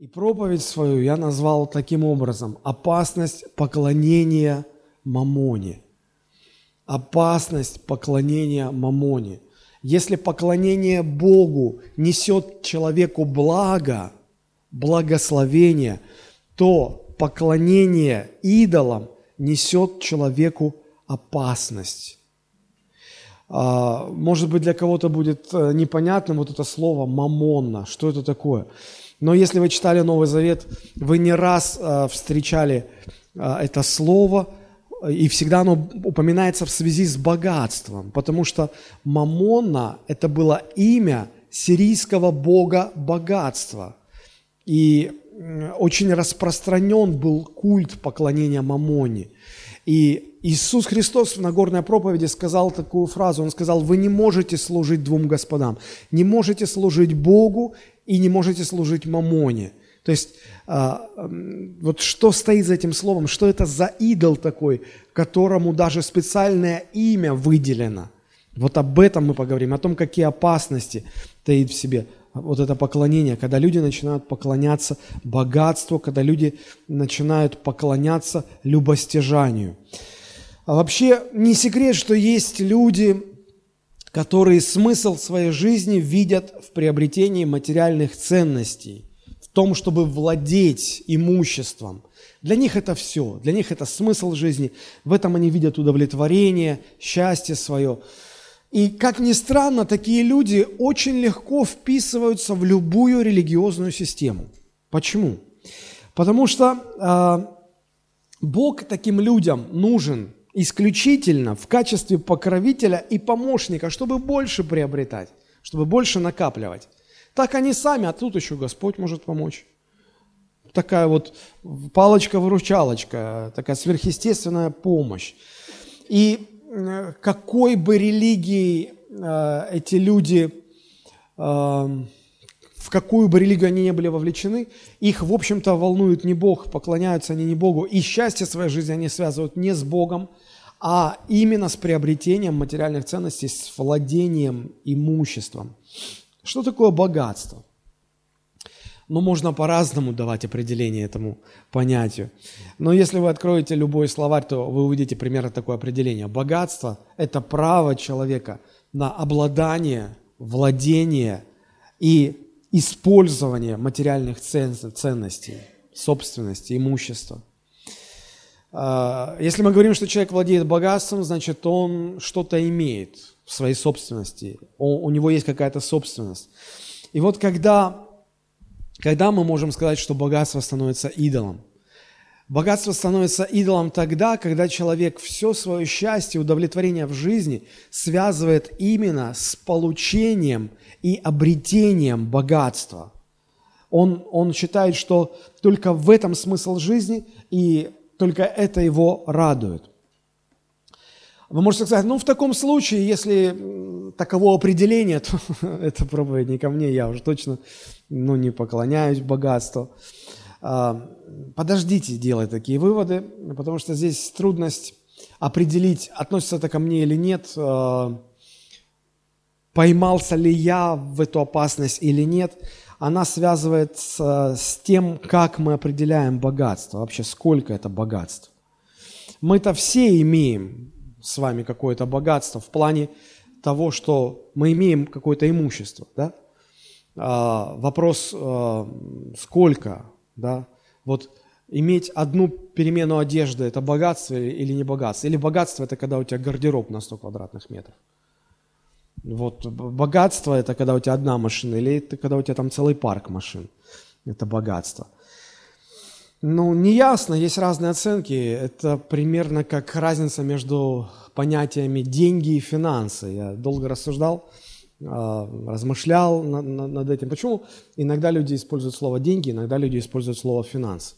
И проповедь свою я назвал таким образом – опасность поклонения мамоне. Опасность поклонения мамоне. Если поклонение Богу несет человеку благо, благословение, то поклонение идолам несет человеку опасность. А, может быть, для кого-то будет э, непонятным вот это слово «мамонна». Что это такое? Но если вы читали Новый Завет, вы не раз э, встречали э, это слово, и всегда оно упоминается в связи с богатством, потому что Мамонна – это было имя сирийского бога богатства. И очень распространен был культ поклонения Мамоне. И Иисус Христос в Нагорной проповеди сказал такую фразу. Он сказал, вы не можете служить двум господам. Не можете служить Богу и не можете служить Мамоне. То есть, а, вот что стоит за этим словом, что это за идол такой, которому даже специальное имя выделено. Вот об этом мы поговорим, о том, какие опасности таит в себе вот это поклонение, когда люди начинают поклоняться богатству, когда люди начинают поклоняться любостяжанию. А вообще не секрет, что есть люди, которые смысл своей жизни видят в приобретении материальных ценностей, в том, чтобы владеть имуществом. Для них это все, для них это смысл жизни, в этом они видят удовлетворение, счастье свое – и, как ни странно, такие люди очень легко вписываются в любую религиозную систему. Почему? Потому что э, Бог таким людям нужен исключительно в качестве покровителя и помощника, чтобы больше приобретать, чтобы больше накапливать. Так они сами, а тут еще Господь может помочь. Такая вот палочка-выручалочка, такая сверхъестественная помощь. И какой бы религии э, эти люди, э, в какую бы религию они не были вовлечены, их, в общем-то, волнует не Бог, поклоняются они не Богу, и счастье своей жизни они связывают не с Богом, а именно с приобретением материальных ценностей, с владением имуществом. Что такое богатство? Ну, можно по-разному давать определение этому понятию. Но если вы откроете любой словарь, то вы увидите примерно такое определение. Богатство – это право человека на обладание, владение и использование материальных ценностей, собственности, имущества. А, если мы говорим, что человек владеет богатством, значит, он что-то имеет в своей собственности, у него есть какая-то собственность. И вот когда когда мы можем сказать, что богатство становится идолом? Богатство становится идолом тогда, когда человек все свое счастье, удовлетворение в жизни связывает именно с получением и обретением богатства. Он, он считает, что только в этом смысл жизни, и только это его радует. Вы можете сказать, ну в таком случае, если таково определение, то это проповедь не ко мне, я уже точно ну, не поклоняюсь богатству. А, подождите делать такие выводы, потому что здесь трудность определить, относится это ко мне или нет, а, поймался ли я в эту опасность или нет, она связывается с тем, как мы определяем богатство, вообще сколько это богатство. Мы-то все имеем с вами какое-то богатство в плане того, что мы имеем какое-то имущество, да? А, вопрос, сколько, да? Вот иметь одну перемену одежды – это богатство или не богатство? Или богатство – это когда у тебя гардероб на 100 квадратных метров? Вот богатство – это когда у тебя одна машина, или это когда у тебя там целый парк машин. Это богатство – ну, неясно, есть разные оценки. Это примерно как разница между понятиями деньги и финансы. Я долго рассуждал, размышлял над этим. Почему иногда люди используют слово деньги, иногда люди используют слово финанс?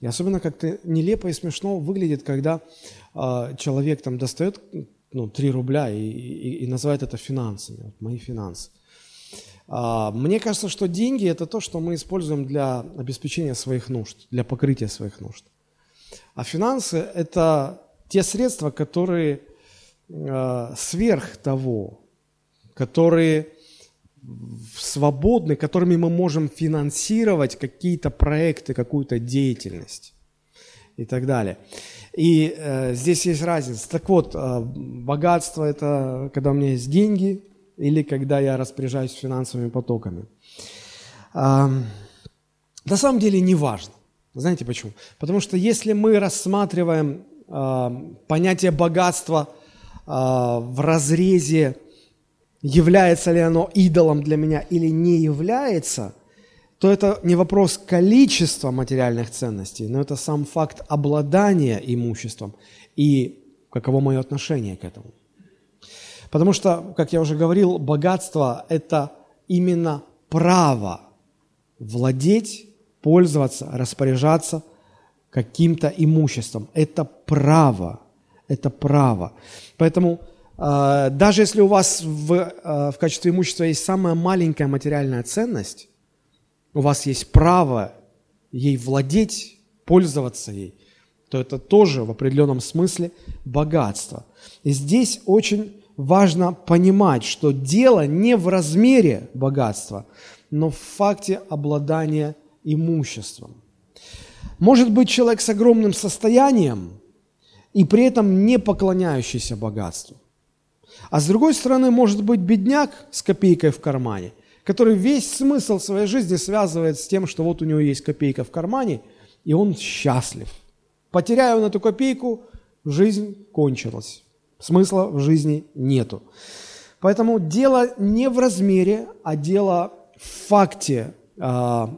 И особенно как-то нелепо и смешно выглядит, когда а, человек там достает ну, 3 рубля и, и, и называет это финансами, вот мои финансы. А, мне кажется, что деньги – это то, что мы используем для обеспечения своих нужд, для покрытия своих нужд. А финансы – это те средства, которые а, сверх того, которые свободны, которыми мы можем финансировать какие-то проекты, какую-то деятельность и так далее. И э, здесь есть разница. Так вот, э, богатство – это когда у меня есть деньги или когда я распоряжаюсь финансовыми потоками. Э, на самом деле не важно. Знаете почему? Потому что если мы рассматриваем э, понятие богатства э, в разрезе, является ли оно идолом для меня или не является, то это не вопрос количества материальных ценностей, но это сам факт обладания имуществом и каково мое отношение к этому. Потому что, как я уже говорил, богатство – это именно право владеть пользоваться, распоряжаться каким-то имуществом. Это право. Это право. Поэтому даже если у вас в, э, в качестве имущества есть самая маленькая материальная ценность, у вас есть право ей владеть, пользоваться ей, то это тоже в определенном смысле богатство. И здесь очень важно понимать, что дело не в размере богатства, но в факте обладания имуществом. Может быть человек с огромным состоянием и при этом не поклоняющийся богатству. А с другой стороны, может быть бедняк с копейкой в кармане, который весь смысл своей жизни связывает с тем, что вот у него есть копейка в кармане, и он счастлив. Потеряя он эту копейку, жизнь кончилась. Смысла в жизни нету. Поэтому дело не в размере, а дело в факте а,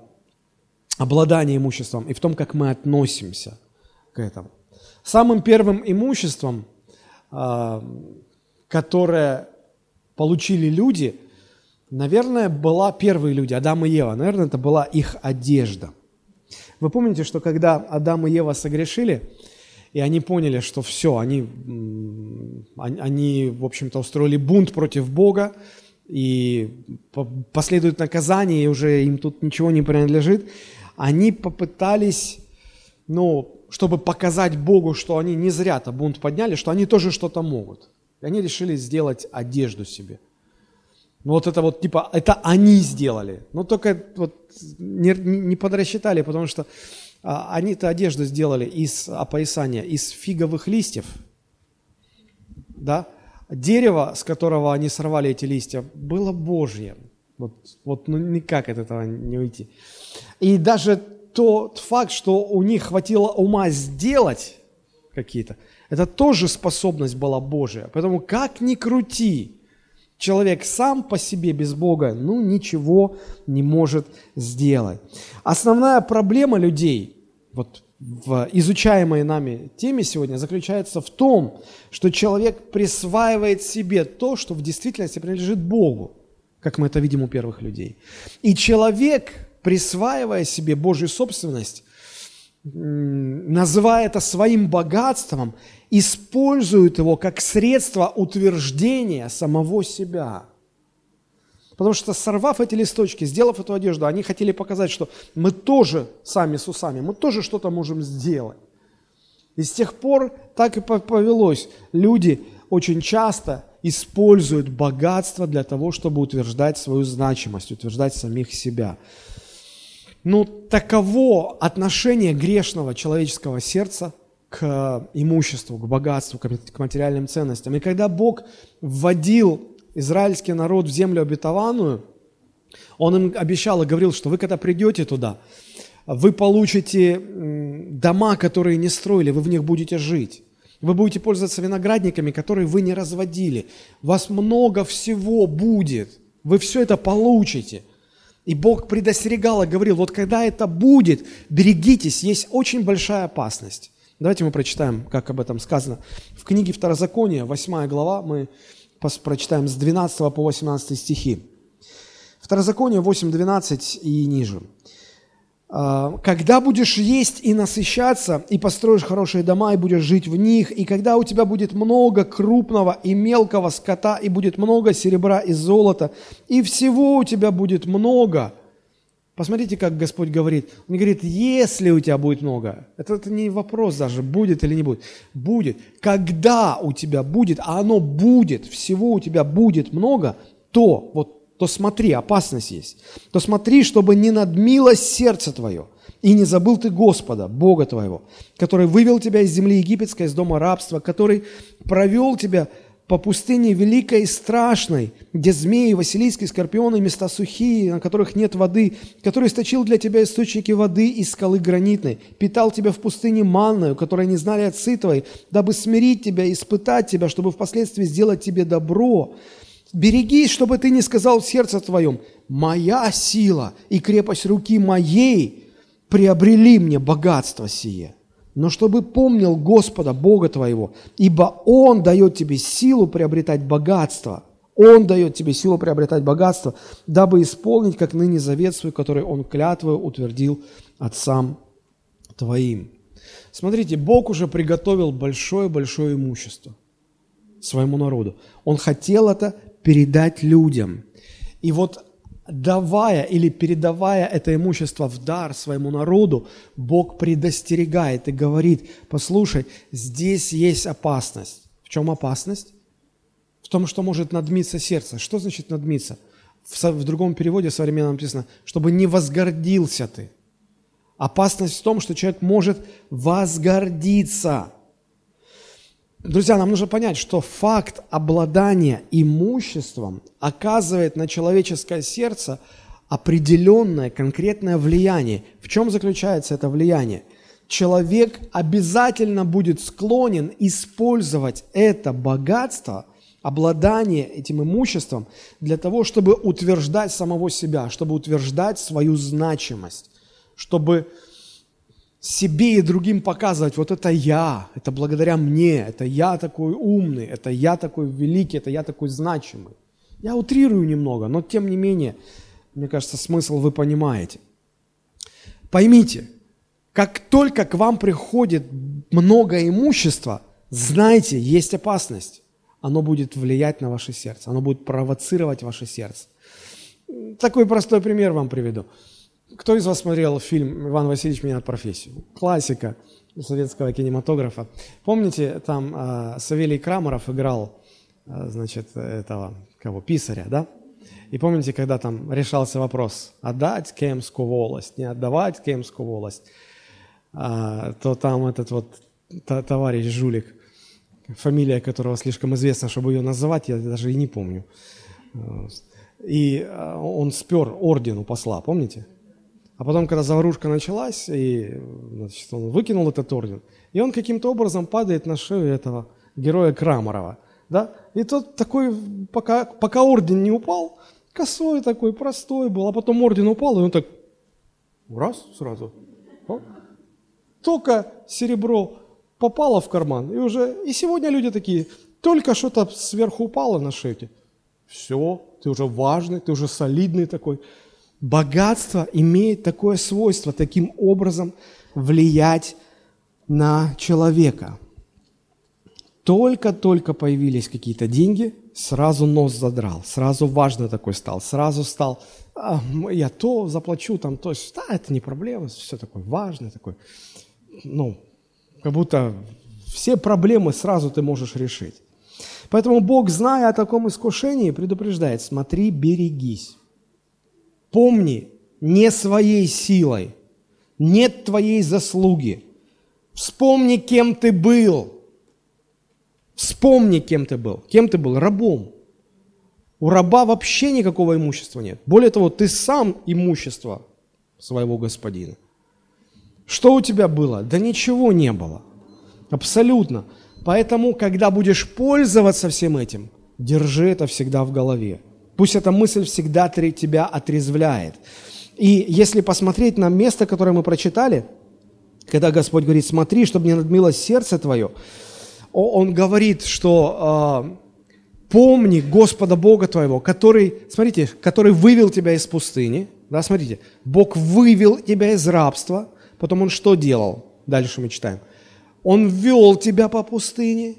обладание имуществом и в том, как мы относимся к этому. Самым первым имуществом, а, которое получили люди, наверное, была первые люди, Адам и Ева. Наверное, это была их одежда. Вы помните, что когда Адам и Ева согрешили, и они поняли, что все, они, они в общем-то, устроили бунт против Бога, и последует наказание, и уже им тут ничего не принадлежит, они попытались, ну, чтобы показать Богу, что они не зря-то бунт подняли, что они тоже что-то могут. И они решили сделать одежду себе. Ну вот это вот типа, это они сделали. Но только вот не, не подрасчитали, потому что а, они-то одежду сделали из опоясания, из фиговых листьев. Да? Дерево, с которого они сорвали эти листья, было Божье. Вот, вот ну, никак от этого не уйти. И даже тот факт, что у них хватило ума сделать какие-то, это тоже способность была Божия. Поэтому как ни крути, человек сам по себе без Бога, ну, ничего не может сделать. Основная проблема людей, вот в изучаемой нами теме сегодня заключается в том, что человек присваивает себе то, что в действительности принадлежит Богу как мы это видим у первых людей. И человек, присваивая себе Божью собственность, называя это своим богатством, использует его как средство утверждения самого себя. Потому что сорвав эти листочки, сделав эту одежду, они хотели показать, что мы тоже сами с усами, мы тоже что-то можем сделать. И с тех пор так и повелось. Люди очень часто используют богатство для того, чтобы утверждать свою значимость, утверждать самих себя. Ну, таково отношение грешного человеческого сердца к имуществу, к богатству, к материальным ценностям. И когда Бог вводил израильский народ в землю обетованную, Он им обещал и говорил, что вы когда придете туда, вы получите дома, которые не строили, вы в них будете жить. Вы будете пользоваться виноградниками, которые вы не разводили. У вас много всего будет. Вы все это получите. И Бог предостерегал и говорил, вот когда это будет, берегитесь, есть очень большая опасность. Давайте мы прочитаем, как об этом сказано. В книге Второзакония, 8 глава, мы прочитаем с 12 по 18 стихи. Второзаконие 8, 12 и ниже. А, когда будешь есть и насыщаться, и построишь хорошие дома, и будешь жить в них, и когда у тебя будет много крупного и мелкого скота, и будет много серебра и золота, и всего у тебя будет много. Посмотрите, как Господь говорит. Он говорит, если у тебя будет много, это, это не вопрос даже, будет или не будет. Будет. Когда у тебя будет, а оно будет, всего у тебя будет много, то, вот то смотри, опасность есть, то смотри, чтобы не надмилось сердце твое, и не забыл ты Господа, Бога твоего, который вывел тебя из земли египетской, из дома рабства, который провел тебя по пустыне великой и страшной, где змеи, василийские, скорпионы, места сухие, на которых нет воды, который источил для тебя источники воды из скалы гранитной, питал тебя в пустыне манною, которой не знали отцы твои, дабы смирить тебя, испытать тебя, чтобы впоследствии сделать тебе добро. Берегись, чтобы ты не сказал в сердце твоем, «Моя сила и крепость руки моей приобрели мне богатство сие» но чтобы помнил Господа, Бога твоего, ибо Он дает тебе силу приобретать богатство. Он дает тебе силу приобретать богатство, дабы исполнить, как ныне завет свой, который Он клятвою утвердил отцам твоим. Смотрите, Бог уже приготовил большое-большое имущество своему народу. Он хотел это передать людям. И вот давая или передавая это имущество в дар своему народу, Бог предостерегает и говорит, послушай, здесь есть опасность. В чем опасность? В том, что может надмиться сердце. Что значит надмиться? В, другом переводе современном написано, чтобы не возгордился ты. Опасность в том, что человек может возгордиться – Друзья, нам нужно понять, что факт обладания имуществом оказывает на человеческое сердце определенное конкретное влияние. В чем заключается это влияние? Человек обязательно будет склонен использовать это богатство, обладание этим имуществом для того, чтобы утверждать самого себя, чтобы утверждать свою значимость, чтобы себе и другим показывать, вот это я, это благодаря мне, это я такой умный, это я такой великий, это я такой значимый. Я утрирую немного, но тем не менее, мне кажется, смысл вы понимаете. Поймите, как только к вам приходит много имущества, знайте, есть опасность. Оно будет влиять на ваше сердце, оно будет провоцировать ваше сердце. Такой простой пример вам приведу. Кто из вас смотрел фильм «Иван Васильевич меняет профессию»? Классика советского кинематографа. Помните, там э, Савелий Крамаров играл, э, значит, этого, кого, писаря, да? И помните, когда там решался вопрос, отдать Кемскую волость, не отдавать Кемскую волость, а, то там этот вот товарищ Жулик, фамилия которого слишком известна, чтобы ее называть, я даже и не помню. И он спер орден у посла, помните? А потом, когда заварушка началась, и значит, он выкинул этот орден, и он каким-то образом падает на шею этого героя Крамарова. Да? И тот такой, пока, пока орден не упал, косой такой, простой был, а потом орден упал, и он так раз сразу. О, только серебро попало в карман, и уже, и сегодня люди такие, только что-то сверху упало на шее, все, ты уже важный, ты уже солидный такой, Богатство имеет такое свойство, таким образом влиять на человека. Только-только появились какие-то деньги, сразу нос задрал, сразу важно такой стал, сразу стал, а, я то заплачу, там, то да, это не проблема, все такое важное, такое, ну, как будто все проблемы сразу ты можешь решить. Поэтому Бог, зная о таком искушении, предупреждает, смотри, берегись. Помни, не своей силой, нет твоей заслуги. Вспомни, кем ты был. Вспомни, кем ты был. Кем ты был? Рабом. У раба вообще никакого имущества нет. Более того, ты сам имущество своего господина. Что у тебя было? Да ничего не было. Абсолютно. Поэтому, когда будешь пользоваться всем этим, держи это всегда в голове. Пусть эта мысль всегда тебя отрезвляет. И если посмотреть на место, которое мы прочитали, когда Господь говорит, смотри, чтобы не надмилось сердце твое, Он говорит, что э, помни Господа Бога твоего, который, смотрите, который вывел тебя из пустыни, да, смотрите, Бог вывел тебя из рабства, потом Он что делал? Дальше мы читаем. Он вел тебя по пустыне,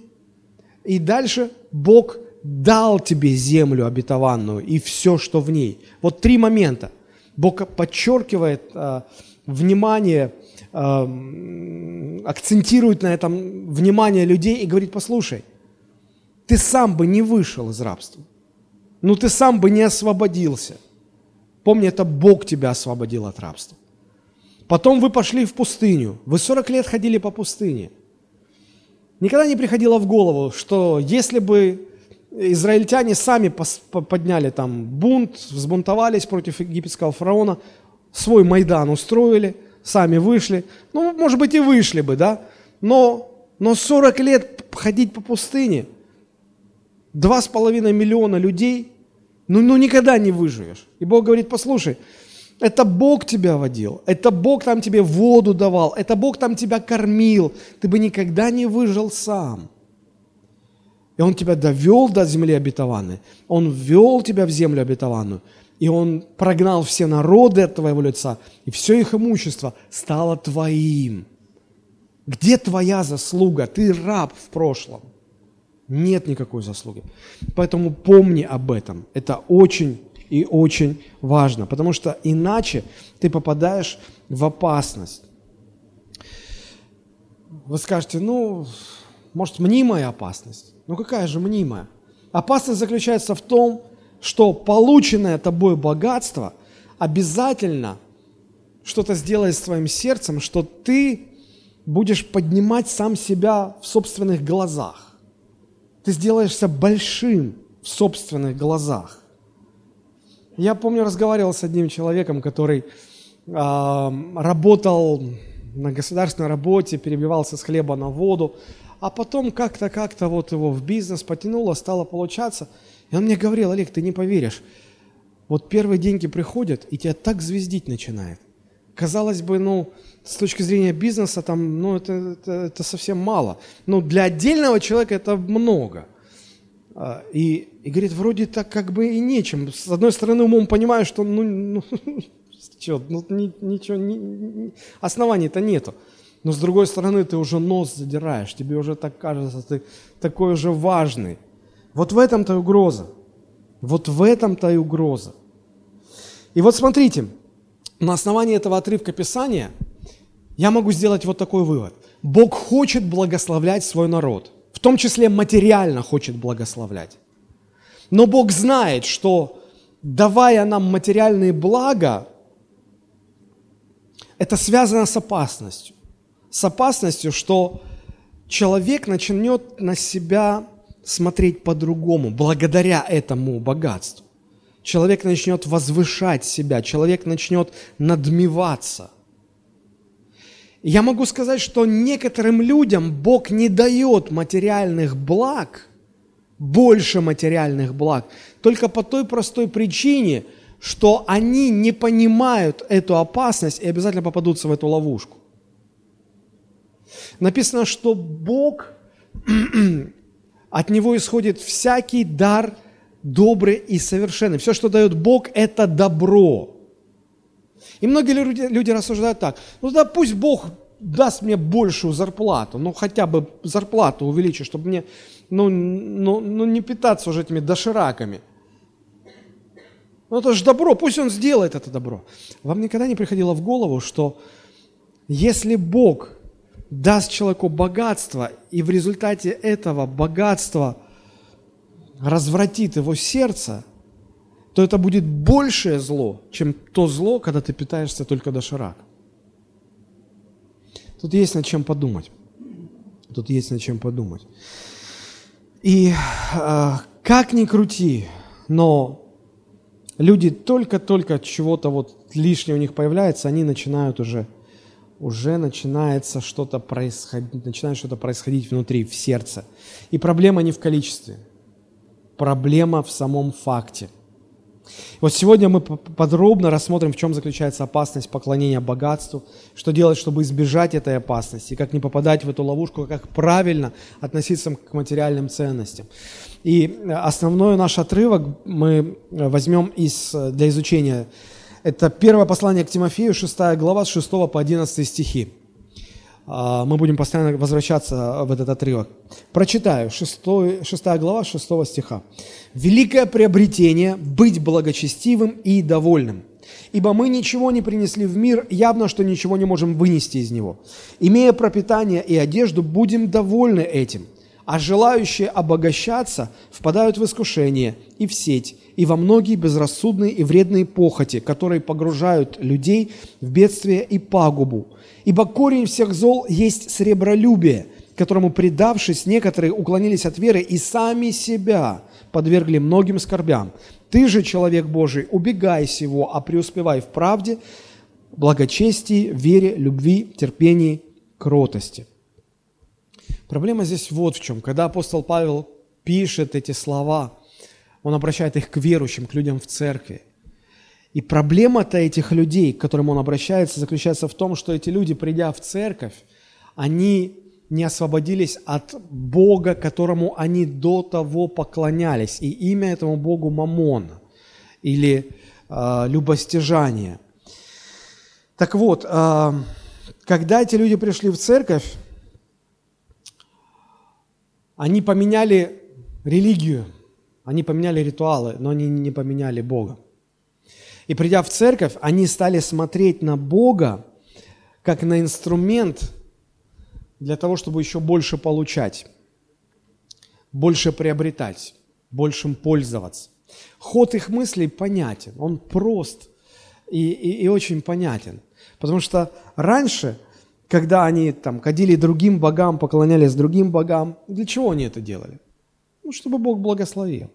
и дальше Бог дал тебе землю обетованную и все, что в ней. Вот три момента. Бог подчеркивает э, внимание, э, акцентирует на этом внимание людей и говорит, послушай, ты сам бы не вышел из рабства. ну ты сам бы не освободился. Помни, это Бог тебя освободил от рабства. Потом вы пошли в пустыню. Вы 40 лет ходили по пустыне. Никогда не приходило в голову, что если бы израильтяне сами подняли там бунт, взбунтовались против египетского фараона, свой Майдан устроили, сами вышли, ну, может быть, и вышли бы, да, но, но 40 лет ходить по пустыне, два с половиной миллиона людей, ну, ну никогда не выживешь. И Бог говорит, послушай, это Бог тебя водил, это Бог там тебе воду давал, это Бог там тебя кормил. Ты бы никогда не выжил сам. И Он тебя довел до земли обетованной. Он ввел тебя в землю обетованную. И Он прогнал все народы от твоего лица. И все их имущество стало твоим. Где твоя заслуга? Ты раб в прошлом. Нет никакой заслуги. Поэтому помни об этом. Это очень и очень важно, потому что иначе ты попадаешь в опасность. Вы скажете, ну, может, мнимая опасность. Ну, какая же мнимая? Опасность заключается в том, что полученное тобой богатство обязательно что-то сделает с твоим сердцем, что ты будешь поднимать сам себя в собственных глазах. Ты сделаешься большим в собственных глазах. Я помню, разговаривал с одним человеком, который э, работал на государственной работе, перебивался с хлеба на воду, а потом как-то, как-то вот его в бизнес потянуло, стало получаться. И он мне говорил, Олег, ты не поверишь, вот первые деньги приходят, и тебя так звездить начинает. Казалось бы, ну, с точки зрения бизнеса, там, ну, это, это, это совсем мало. Но для отдельного человека это много – а, и, и говорит, вроде так как бы и нечем. С одной стороны, умом понимаю, что ну, ну, что, ну ни, ничего, ни, ни, оснований-то нету. Но с другой стороны, ты уже нос задираешь, тебе уже так кажется, ты такой уже важный. Вот в этом-то и угроза. Вот в этом-то и угроза. И вот смотрите, на основании этого отрывка Писания я могу сделать вот такой вывод. Бог хочет благословлять свой народ в том числе материально хочет благословлять. Но Бог знает, что давая нам материальные блага, это связано с опасностью. С опасностью, что человек начнет на себя смотреть по-другому, благодаря этому богатству. Человек начнет возвышать себя, человек начнет надмеваться. Я могу сказать, что некоторым людям Бог не дает материальных благ, больше материальных благ, только по той простой причине, что они не понимают эту опасность и обязательно попадутся в эту ловушку. Написано, что Бог, от Него исходит всякий дар добрый и совершенный. Все, что дает Бог, это добро. И многие люди, люди рассуждают так, ну да пусть Бог даст мне большую зарплату, ну хотя бы зарплату увеличить, чтобы мне ну, ну, ну не питаться уже этими дошираками. Ну это же добро, пусть он сделает это добро. Вам никогда не приходило в голову, что если Бог даст человеку богатство, и в результате этого богатства развратит его сердце – то это будет большее зло, чем то зло, когда ты питаешься только доширак. Тут есть над чем подумать. Тут есть над чем подумать. И э, как ни крути, но люди только-только чего-то вот лишнего у них появляется, они начинают уже, уже начинается что-то происходить, начинает что-то происходить внутри, в сердце. И проблема не в количестве, проблема в самом факте – вот сегодня мы подробно рассмотрим, в чем заключается опасность поклонения богатству, что делать, чтобы избежать этой опасности, как не попадать в эту ловушку, как правильно относиться к материальным ценностям. И основной наш отрывок мы возьмем из, для изучения. Это первое послание к Тимофею, 6 глава, с 6 по 11 стихи. А, мы будем постоянно возвращаться в этот отрывок. Прочитаю, 6, 6 глава, 6 стиха. «Великое приобретение – быть благочестивым и довольным, ибо мы ничего не принесли в мир, явно, что ничего не можем вынести из него. Имея пропитание и одежду, будем довольны этим. А желающие обогащаться впадают в искушение и в сеть, и во многие безрассудные и вредные похоти, которые погружают людей в бедствие и пагубу. Ибо корень всех зол есть сребролюбие, которому, предавшись, некоторые уклонились от веры и сами себя подвергли многим скорбям. Ты же, человек Божий, убегай сего, а преуспевай в правде, благочестии, вере, любви, терпении, кротости. Проблема здесь вот в чем. Когда апостол Павел пишет эти слова, он обращает их к верующим, к людям в церкви. И проблема-то этих людей, к которым он обращается, заключается в том, что эти люди, придя в церковь, они не освободились от Бога, которому они до того поклонялись. И имя этому Богу Мамон или э, любостяжание. Так вот, э, когда эти люди пришли в церковь, они поменяли религию, они поменяли ритуалы, но они не поменяли Бога. И придя в церковь, они стали смотреть на Бога как на инструмент для того, чтобы еще больше получать, больше приобретать, большим пользоваться. Ход их мыслей понятен, он прост и, и, и очень понятен. Потому что раньше когда они там ходили другим богам, поклонялись другим богам. Для чего они это делали? Ну, чтобы Бог благословил.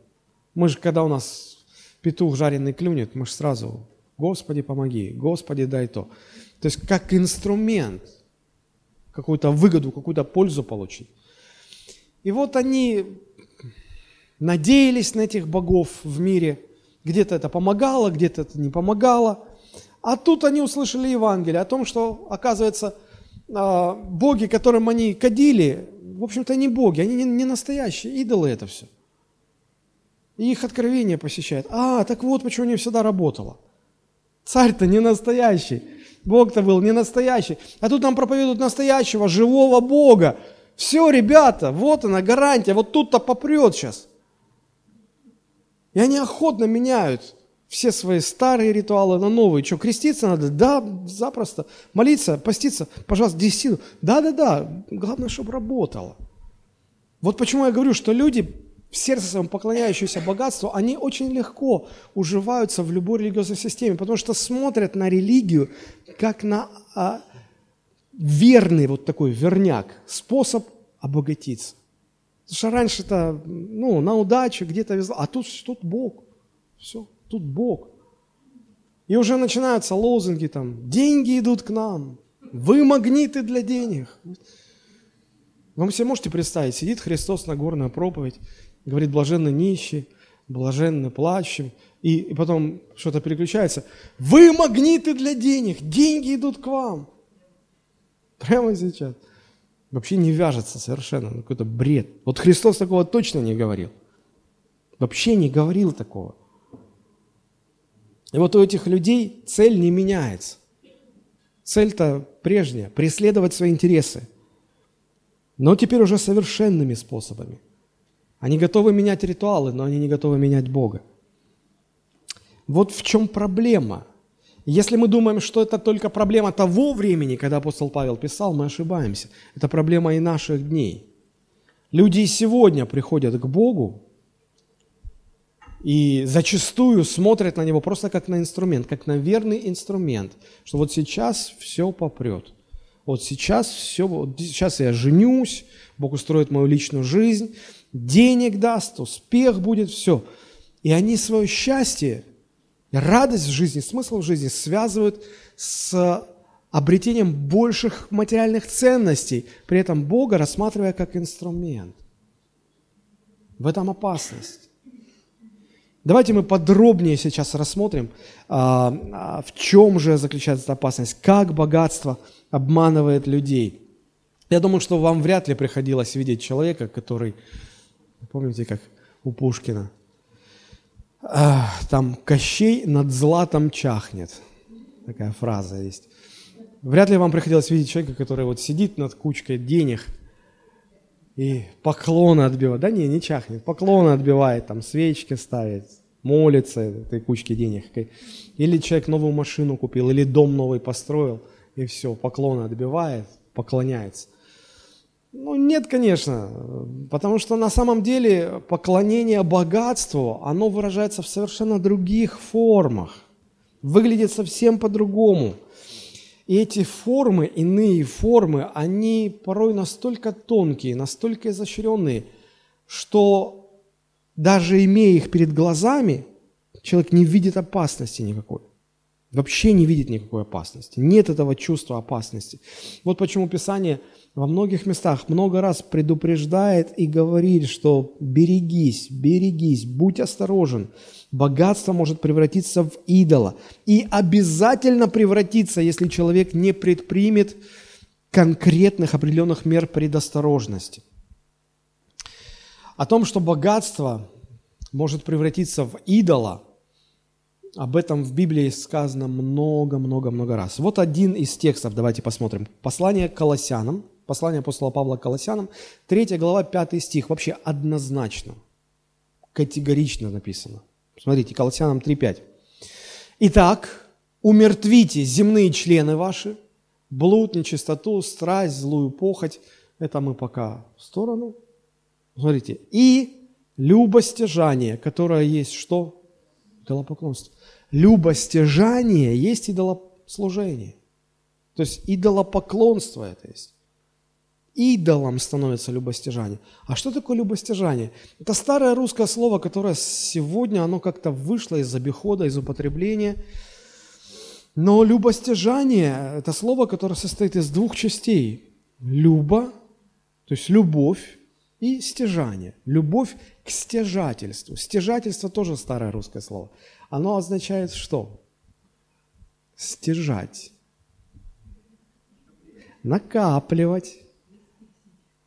Мы же, когда у нас петух жареный клюнет, мы же сразу, Господи, помоги, Господи, дай то. То есть как инструмент, какую-то выгоду, какую-то пользу получить. И вот они надеялись на этих богов в мире. Где-то это помогало, где-то это не помогало. А тут они услышали Евангелие о том, что, оказывается, боги, которым они кадили, в общем-то, не боги, они не настоящие, идолы это все. И их откровение посещает. А, так вот, почему не всегда работало. Царь-то не настоящий, Бог-то был не настоящий. А тут нам проповедуют настоящего, живого Бога. Все, ребята, вот она гарантия, вот тут-то попрет сейчас. И они охотно меняют все свои старые ритуалы на новые. Что, креститься надо? Да, запросто. Молиться, поститься, пожалуйста, десятину. Да-да-да, главное, чтобы работало. Вот почему я говорю, что люди, в сердце своем поклоняющиеся богатству, они очень легко уживаются в любой религиозной системе, потому что смотрят на религию как на а, верный вот такой верняк, способ обогатиться. Потому что раньше-то, ну, на удачу где-то везло, а тут, тут Бог. Все. Тут Бог. И уже начинаются лозунги там, деньги идут к нам, вы магниты для денег. Вы себе можете представить, сидит Христос на горной проповедь, говорит, блаженно нищий, блаженно плачем, и, и потом что-то переключается. Вы магниты для денег, деньги идут к вам. Прямо сейчас. Вообще не вяжется совершенно, ну, какой-то бред. Вот Христос такого точно не говорил. Вообще не говорил такого. И вот у этих людей цель не меняется. Цель-то прежняя – преследовать свои интересы. Но теперь уже совершенными способами. Они готовы менять ритуалы, но они не готовы менять Бога. Вот в чем проблема. Если мы думаем, что это только проблема того времени, когда апостол Павел писал, мы ошибаемся. Это проблема и наших дней. Люди и сегодня приходят к Богу, и зачастую смотрят на него просто как на инструмент, как на верный инструмент, что вот сейчас все попрет. Вот сейчас все, вот сейчас я женюсь, Бог устроит мою личную жизнь, денег даст, успех будет, все. И они свое счастье, радость в жизни, смысл в жизни связывают с обретением больших материальных ценностей, при этом Бога рассматривая как инструмент. В этом опасность. Давайте мы подробнее сейчас рассмотрим, а, а, в чем же заключается опасность, как богатство обманывает людей. Я думаю, что вам вряд ли приходилось видеть человека, который, помните, как у Пушкина, там Кощей над златом чахнет. Такая фраза есть. Вряд ли вам приходилось видеть человека, который вот сидит над кучкой денег – и поклоны отбивает. Да не, не чахнет. Поклоны отбивает, там свечки ставит, молится этой кучке денег. Или человек новую машину купил, или дом новый построил, и все, поклоны отбивает, поклоняется. Ну, нет, конечно, потому что на самом деле поклонение богатству, оно выражается в совершенно других формах, выглядит совсем по-другому. И эти формы, иные формы, они порой настолько тонкие, настолько изощренные, что даже имея их перед глазами, человек не видит опасности никакой. Вообще не видит никакой опасности. Нет этого чувства опасности. Вот почему Писание – во многих местах много раз предупреждает и говорит, что берегись, берегись, будь осторожен. Богатство может превратиться в идола. И обязательно превратиться, если человек не предпримет конкретных определенных мер предосторожности. О том, что богатство может превратиться в идола, об этом в Библии сказано много-много-много раз. Вот один из текстов, давайте посмотрим. Послание к Колоссянам, Послание апостола Павла к Колоссянам, 3 глава, 5 стих, вообще однозначно, категорично написано. Смотрите, Колоссянам 3.5. «Итак, умертвите земные члены ваши, блуд, нечистоту, страсть, злую похоть». Это мы пока в сторону. Смотрите. «И любостяжание, которое есть что? Идолопоклонство. Любостяжание есть идолослужение. То есть идолопоклонство это есть идолом становится любостяжание. А что такое любостяжание? Это старое русское слово, которое сегодня, оно как-то вышло из обихода, из употребления. Но любостяжание – это слово, которое состоит из двух частей. Люба, то есть любовь, и стяжание. Любовь к стяжательству. Стяжательство тоже старое русское слово. Оно означает что? Стяжать. Накапливать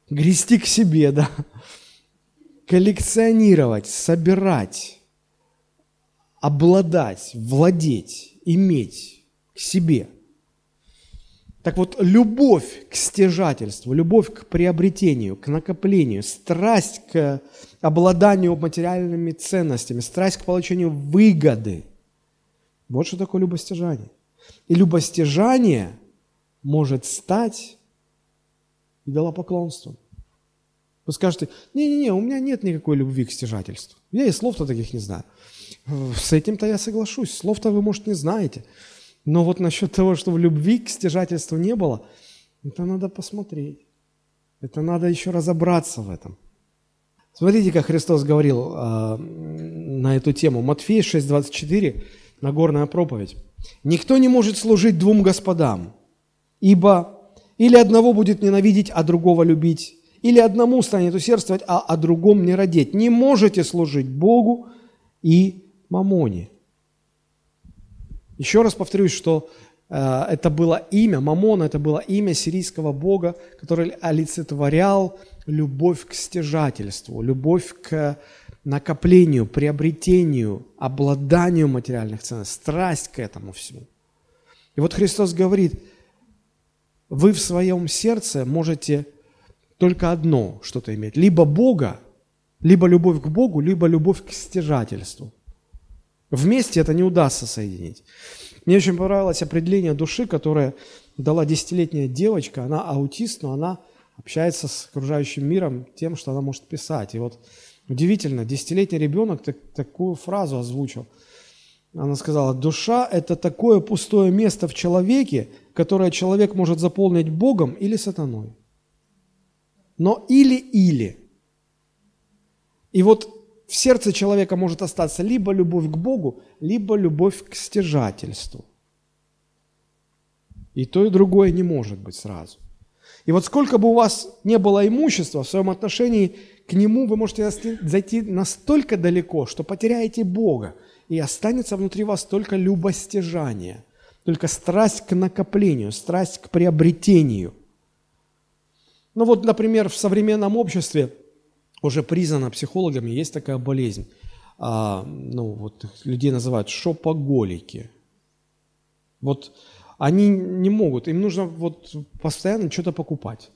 грести к себе, да, коллекционировать, собирать, обладать, владеть, иметь к себе. Так вот, любовь к стяжательству, любовь к приобретению, к накоплению, страсть к обладанию материальными ценностями, страсть к получению выгоды. Вот что такое любостяжание. И любостяжание может стать идолопоклонством. Вы скажете, не-не-не, у меня нет никакой любви к стяжательству. Я и слов-то таких не знаю. С этим-то я соглашусь. Слов-то вы, может, не знаете. Но вот насчет того, что в любви к стяжательству не было, это надо посмотреть. Это надо еще разобраться в этом. Смотрите, как Христос говорил э, на эту тему. Матфея 6,24, Нагорная проповедь. «Никто не может служить двум господам, ибо или одного будет ненавидеть, а другого любить, или одному станет усердствовать, а о другом не родить. Не можете служить Богу и мамоне. Еще раз повторюсь, что э, это было имя, Мамона, это было имя сирийского бога, который олицетворял любовь к стяжательству, любовь к накоплению, приобретению, обладанию материальных ценностей, страсть к этому всему. И вот Христос говорит, вы в своем сердце можете только одно что-то иметь. Либо Бога, либо любовь к Богу, либо любовь к стяжательству. Вместе это не удастся соединить. Мне очень понравилось определение души, которое дала десятилетняя девочка. Она аутист, но она общается с окружающим миром тем, что она может писать. И вот удивительно, десятилетний ребенок так, такую фразу озвучил. Она сказала, душа – это такое пустое место в человеке, которое человек может заполнить Богом или сатаной но или-или. И вот в сердце человека может остаться либо любовь к Богу, либо любовь к стяжательству. И то, и другое не может быть сразу. И вот сколько бы у вас не было имущества в своем отношении к нему, вы можете зайти настолько далеко, что потеряете Бога, и останется внутри вас только любостяжание, только страсть к накоплению, страсть к приобретению – ну вот, например, в современном обществе уже признано психологами, есть такая болезнь. А, ну вот людей называют шопоголики. Вот они не могут, им нужно вот постоянно что-то покупать.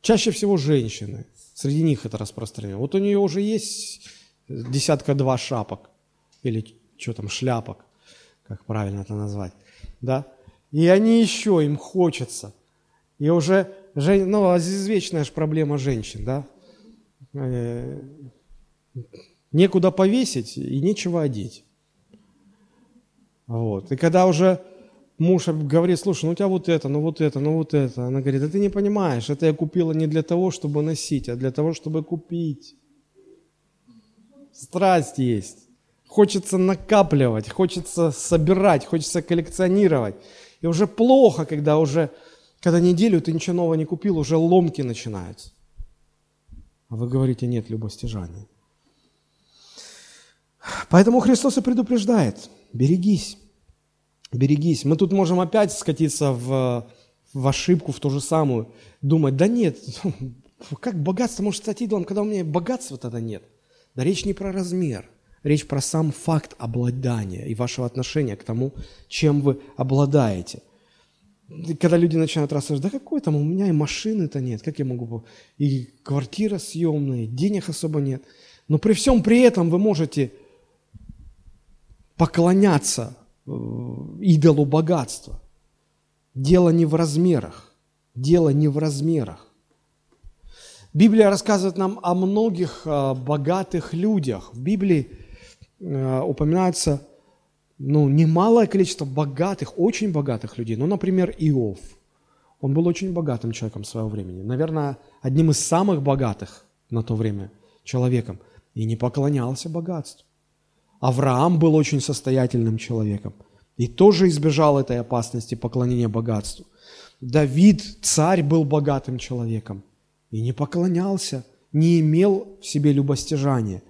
Чаще всего женщины, среди них это распространено. Вот у нее уже есть десятка-два шапок, или что там, шляпок, как правильно это назвать, да, и они еще, им хочется – и уже Жен... Ну, извечная же проблема женщин, да? Э, некуда повесить и нечего одеть. Вот. И когда уже муж говорит, слушай, ну у тебя вот это, ну вот это, ну вот это. Она говорит, да ты не понимаешь, это я купила не для того, чтобы носить, а для того, чтобы купить. Страсть есть. Хочется накапливать, хочется собирать, хочется коллекционировать. И уже плохо, когда уже, когда неделю ты ничего нового не купил, уже ломки начинаются. А вы говорите, нет любостяжания. Поэтому Христос и предупреждает, берегись, берегись. Мы тут можем опять скатиться в, в ошибку, в ту же самую, думать, да нет, как богатство может стать идолом, когда у меня богатства тогда нет. Да речь не про размер, речь про сам факт обладания и вашего отношения к тому, чем вы обладаете. Когда люди начинают рассуждать, да какой там, у меня и машины-то нет, как я могу, и квартира съемная, денег особо нет. Но при всем при этом вы можете поклоняться Э, идолу богатства. Дело не в размерах. Дело не в размерах. Библия рассказывает нам о многих э, богатых людях. В Библии э, упоминается ну, немалое количество богатых, очень богатых людей. Ну, например, Иов. Он был очень богатым человеком своего времени. Наверное, одним из самых богатых на то время человеком. И не поклонялся богатству. Авраам был очень состоятельным человеком и тоже избежал этой опасности поклонения богатству. Давид, царь, был богатым человеком и не поклонялся, не имел в себе любостяжания.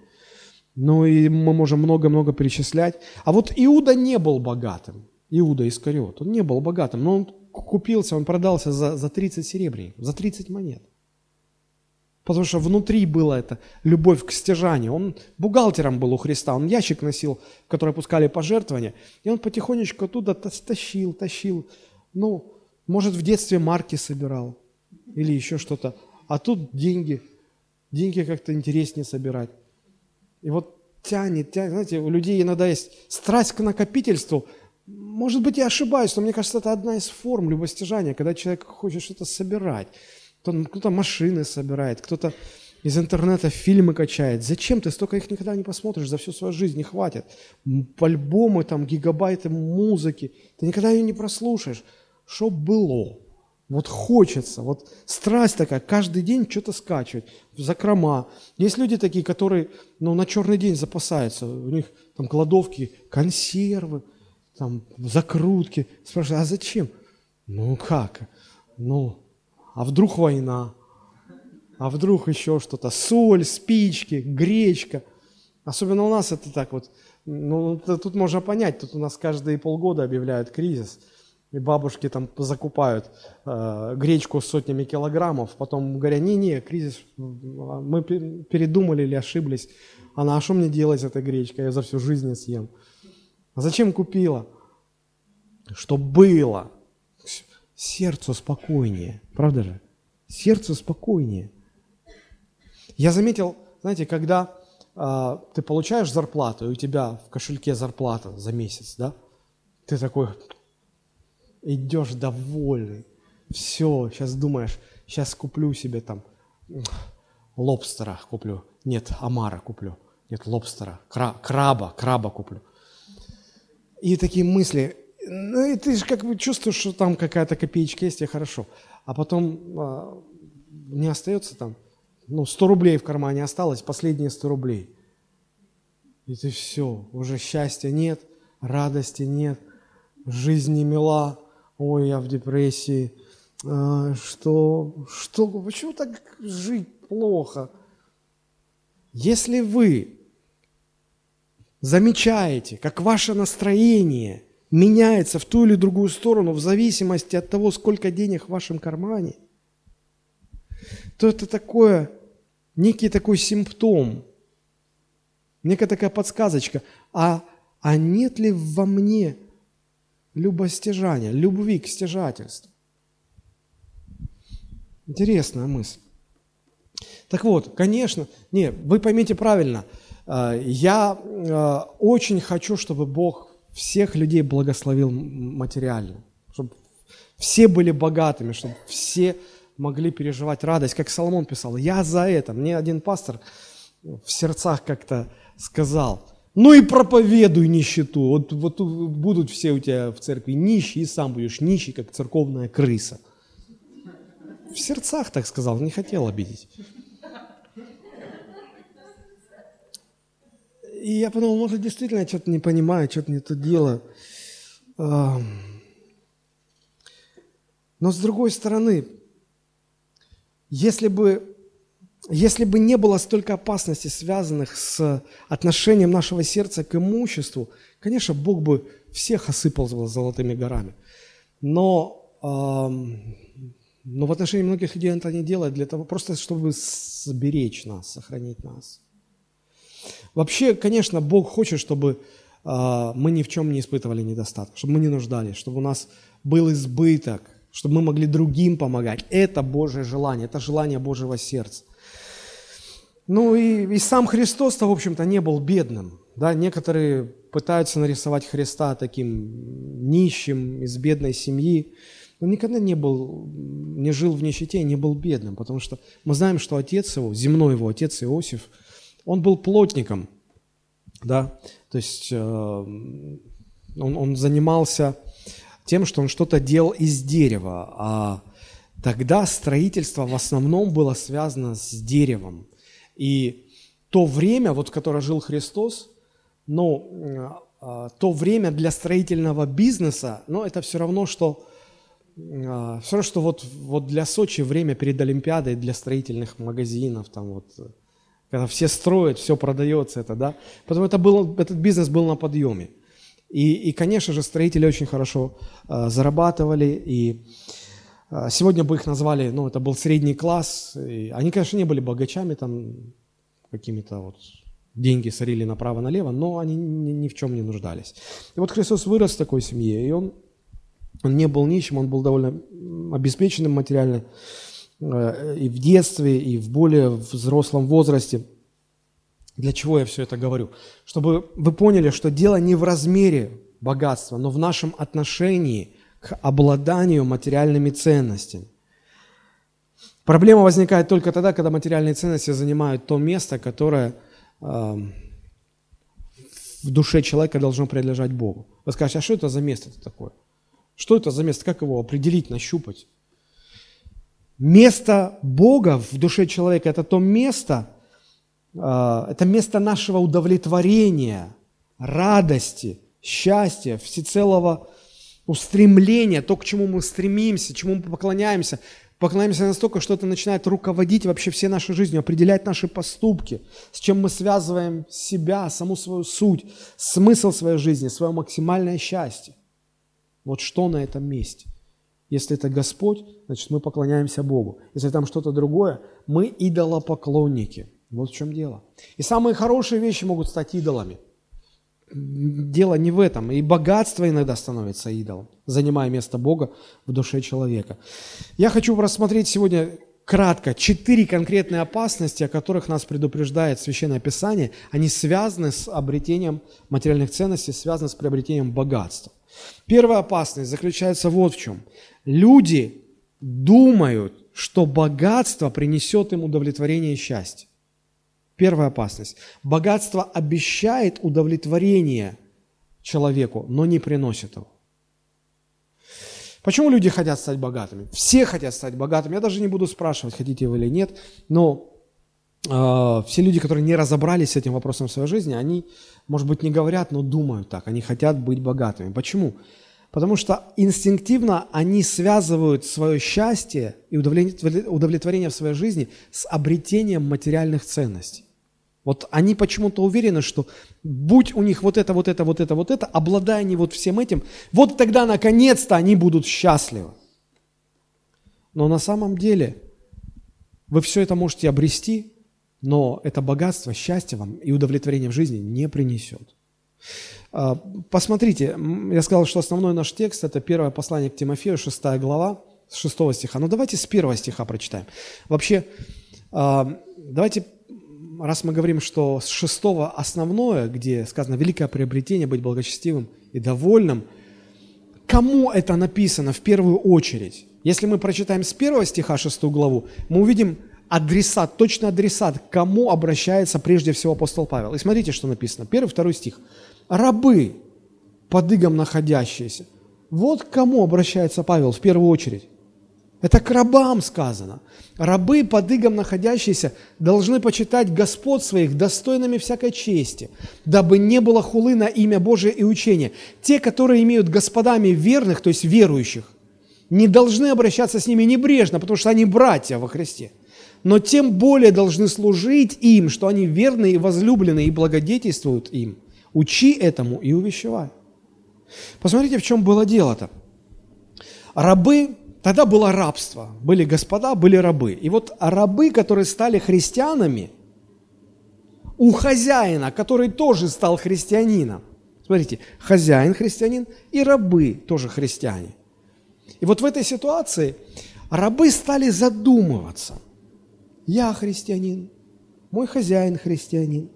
Ну и мы можем много-много перечислять. А вот Иуда не был богатым. Иуда Искариот, он не был богатым, но он купился, он продался за, за 30 серебряников, за 30 монет. Потому что внутри была эта любовь к стяжанию. Он бухгалтером был у Христа, он ящик носил, в который опускали пожертвования, и он потихонечку оттуда тащил, тащил. Ну, может, в детстве марки собирал или еще что-то. А тут деньги. Деньги как-то интереснее собирать. И вот тянет, тянет. Знаете, у людей иногда есть страсть к накопительству. Может быть, я ошибаюсь, но мне кажется, это одна из форм любостяжания, когда человек хочет что-то собирать кто-то машины собирает, кто-то из интернета фильмы качает. Зачем ты столько их никогда не посмотришь, за всю свою жизнь не хватит. Альбомы, там, гигабайты музыки, ты никогда ее не прослушаешь. Что было? Вот хочется, вот страсть такая, каждый день что-то скачивать, закрома. Есть люди такие, которые ну, на черный день запасаются, у них там кладовки, консервы, там закрутки. Спрашивают, а зачем? Ну как? Ну, а вдруг война, а вдруг еще что-то, соль, спички, гречка. Особенно у нас это так вот, ну, тут можно понять, тут у нас каждые полгода объявляют кризис, и бабушки там закупают э, гречку сотнями килограммов, потом говорят, не-не, кризис, мы передумали или ошиблись. Она, а что мне делать с этой гречкой, я за всю жизнь съем. А зачем купила? Что было сердцу спокойнее. Правда же? Сердцу спокойнее. Я заметил, знаете, когда э, ты получаешь зарплату, и у тебя в кошельке зарплата за месяц, да, ты такой идешь довольный. Все, сейчас думаешь, сейчас куплю себе там лобстера куплю. Нет, омара куплю. Нет, лобстера, кра, краба, краба куплю. И такие мысли, ну и ты же как бы чувствуешь, что там какая-то копеечка есть, и хорошо. А потом а, не остается там, ну, 100 рублей в кармане осталось, последние 100 рублей. И ты все, уже счастья нет, радости нет, жизнь не мила, ой, я в депрессии. А, что, что, почему так жить плохо? Если вы замечаете, как ваше настроение – меняется в ту или другую сторону в зависимости от того, сколько денег в вашем кармане, то это такое, некий такой симптом, некая такая подсказочка. А, а нет ли во мне любостяжания, любви к стяжательству? Интересная мысль. Так вот, конечно, не, вы поймите правильно, э, я э, очень хочу, чтобы Бог всех людей благословил материально, чтобы все были богатыми, чтобы все могли переживать радость, как Соломон писал, я за это. Мне один пастор в сердцах как-то сказал, ну и проповедуй нищету. Вот, вот будут все у тебя в церкви нищие, и сам будешь нищий, как церковная крыса. В сердцах так сказал, не хотел обидеть. И я подумал, может, действительно я что-то не понимаю, что-то не то дело. Но с другой стороны, если бы, если бы не было столько опасностей, связанных с отношением нашего сердца к имуществу, конечно, Бог бы всех осыпал золотыми горами. Но, но в отношении многих людей он это не делает для того, просто чтобы сберечь нас, сохранить нас. Вообще, конечно, Бог хочет, чтобы мы ни в чем не испытывали недостаток, чтобы мы не нуждались, чтобы у нас был избыток, чтобы мы могли другим помогать. Это Божье желание, это желание Божьего сердца. Ну и, и сам Христос-то, в общем-то, не был бедным. Да? Некоторые пытаются нарисовать Христа таким нищим, из бедной семьи. Он никогда не был, не жил в нищете, не был бедным, потому что мы знаем, что отец его, земной его отец Иосиф, он был плотником, да, то есть э, он, он занимался тем, что он что-то делал из дерева. А тогда строительство в основном было связано с деревом. И то время, вот в которое жил Христос, ну, а, то время для строительного бизнеса, ну, это все равно, что а, все равно, что вот, вот для Сочи время перед Олимпиадой для строительных магазинов, там вот, когда все строят, все продается это, да, потому это был, этот бизнес был на подъеме. И, и конечно же, строители очень хорошо э, зарабатывали, и сегодня бы их назвали, ну, это был средний класс, и они, конечно, не были богачами, там, какими-то вот деньги сорили направо-налево, но они ни, ни в чем не нуждались. И вот Христос вырос в такой семье, и он, он не был нищим, он был довольно обеспеченным материально э, и в детстве, и в более взрослом возрасте – для чего я все это говорю? Чтобы вы поняли, что дело не в размере богатства, но в нашем отношении к обладанию материальными ценностями. Проблема возникает только тогда, когда материальные ценности занимают то место, которое э, в душе человека должно принадлежать Богу. Вы скажете, а что это за место -то такое? Что это за место? Как его определить, нащупать? Место Бога в душе человека – это то место, а, это место нашего удовлетворения, радости, счастья, всецелого устремления, то, к чему мы стремимся, чему мы поклоняемся. Поклоняемся настолько, что это начинает руководить вообще всей нашей жизнью, определять наши поступки, с чем мы связываем себя, саму свою суть, смысл своей жизни, свое максимальное счастье. Вот что на этом месте. Если это Господь, значит мы поклоняемся Богу. Если там что-то другое, мы идолопоклонники – вот в чем дело. И самые хорошие вещи могут стать идолами. Дело не в этом. И богатство иногда становится идолом, занимая место Бога в душе человека. Я хочу рассмотреть сегодня кратко четыре конкретные опасности, о которых нас предупреждает Священное Писание. Они связаны с обретением материальных ценностей, связаны с приобретением богатства. Первая опасность заключается вот в чем. Люди думают, что богатство принесет им удовлетворение и счастье. Первая опасность. Богатство обещает удовлетворение человеку, но не приносит его. Почему люди хотят стать богатыми? Все хотят стать богатыми. Я даже не буду спрашивать, хотите вы или нет, но э, все люди, которые не разобрались с этим вопросом в своей жизни, они, может быть, не говорят, но думают так. Они хотят быть богатыми. Почему? Потому что инстинктивно они связывают свое счастье и удовлетворение в своей жизни с обретением материальных ценностей. Вот они почему-то уверены, что будь у них вот это, вот это, вот это, вот это, обладая они вот всем этим, вот тогда наконец-то они будут счастливы. Но на самом деле вы все это можете обрести, но это богатство, счастье вам и удовлетворение в жизни не принесет. А, посмотрите, я сказал, что основной наш текст – это первое послание к Тимофею, 6 глава, с 6 стиха. Но давайте с 1 стиха прочитаем. Вообще, а, давайте, раз мы говорим, что с 6 основное, где сказано «великое приобретение, быть благочестивым и довольным», кому это написано в первую очередь? Если мы прочитаем с первого стиха 6 главу, мы увидим адресат, точно адресат, кому обращается прежде всего апостол Павел. И смотрите, что написано. Первый, второй стих. «Рабы, под игом находящиеся». Вот к кому обращается Павел в первую очередь. Это к рабам сказано. Рабы, под игом находящиеся, должны почитать Господ своих достойными всякой чести, дабы не было хулы на имя Божие и учения. Те, которые имеют господами верных, то есть верующих, не должны обращаться с ними небрежно, потому что они братья во Христе. Но тем более должны служить им, что они верны и возлюблены и благодетельствуют им. Учи этому и увещевай. Посмотрите, в чем было дело-то. Рабы Тогда было рабство. Были господа, были рабы. И вот рабы, которые стали христианами, у хозяина, который тоже стал христианином. Смотрите, хозяин христианин и рабы тоже христиане. И вот в этой ситуации рабы стали задумываться. Я христианин, мой хозяин христианин.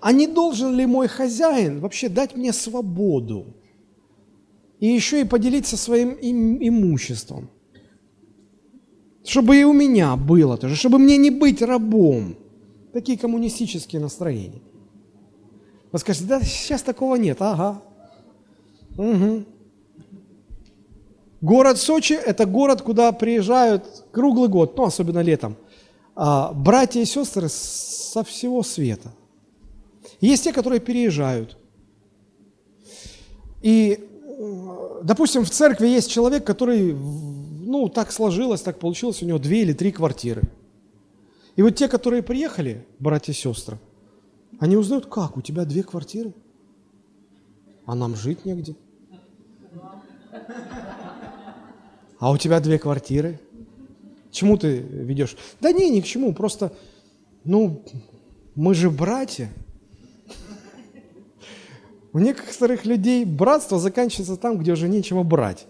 А не должен ли мой хозяин вообще дать мне свободу? И еще и поделиться своим им, имуществом. Чтобы и у меня было тоже, чтобы мне не быть рабом. Такие коммунистические настроения. Вы скажете, да сейчас такого нет. Ага. Угу. Город Сочи – это город, куда приезжают круглый год, ну, особенно летом, а, братья и сестры со всего света. Есть те, которые переезжают. И допустим, в церкви есть человек, который, ну, так сложилось, так получилось, у него две или три квартиры. И вот те, которые приехали, братья и сестры, они узнают, как, у тебя две квартиры? А нам жить негде. А у тебя две квартиры? Чему ты ведешь? Да не, ни к чему, просто, ну, мы же братья. У некоторых людей братство заканчивается там, где уже нечего брать.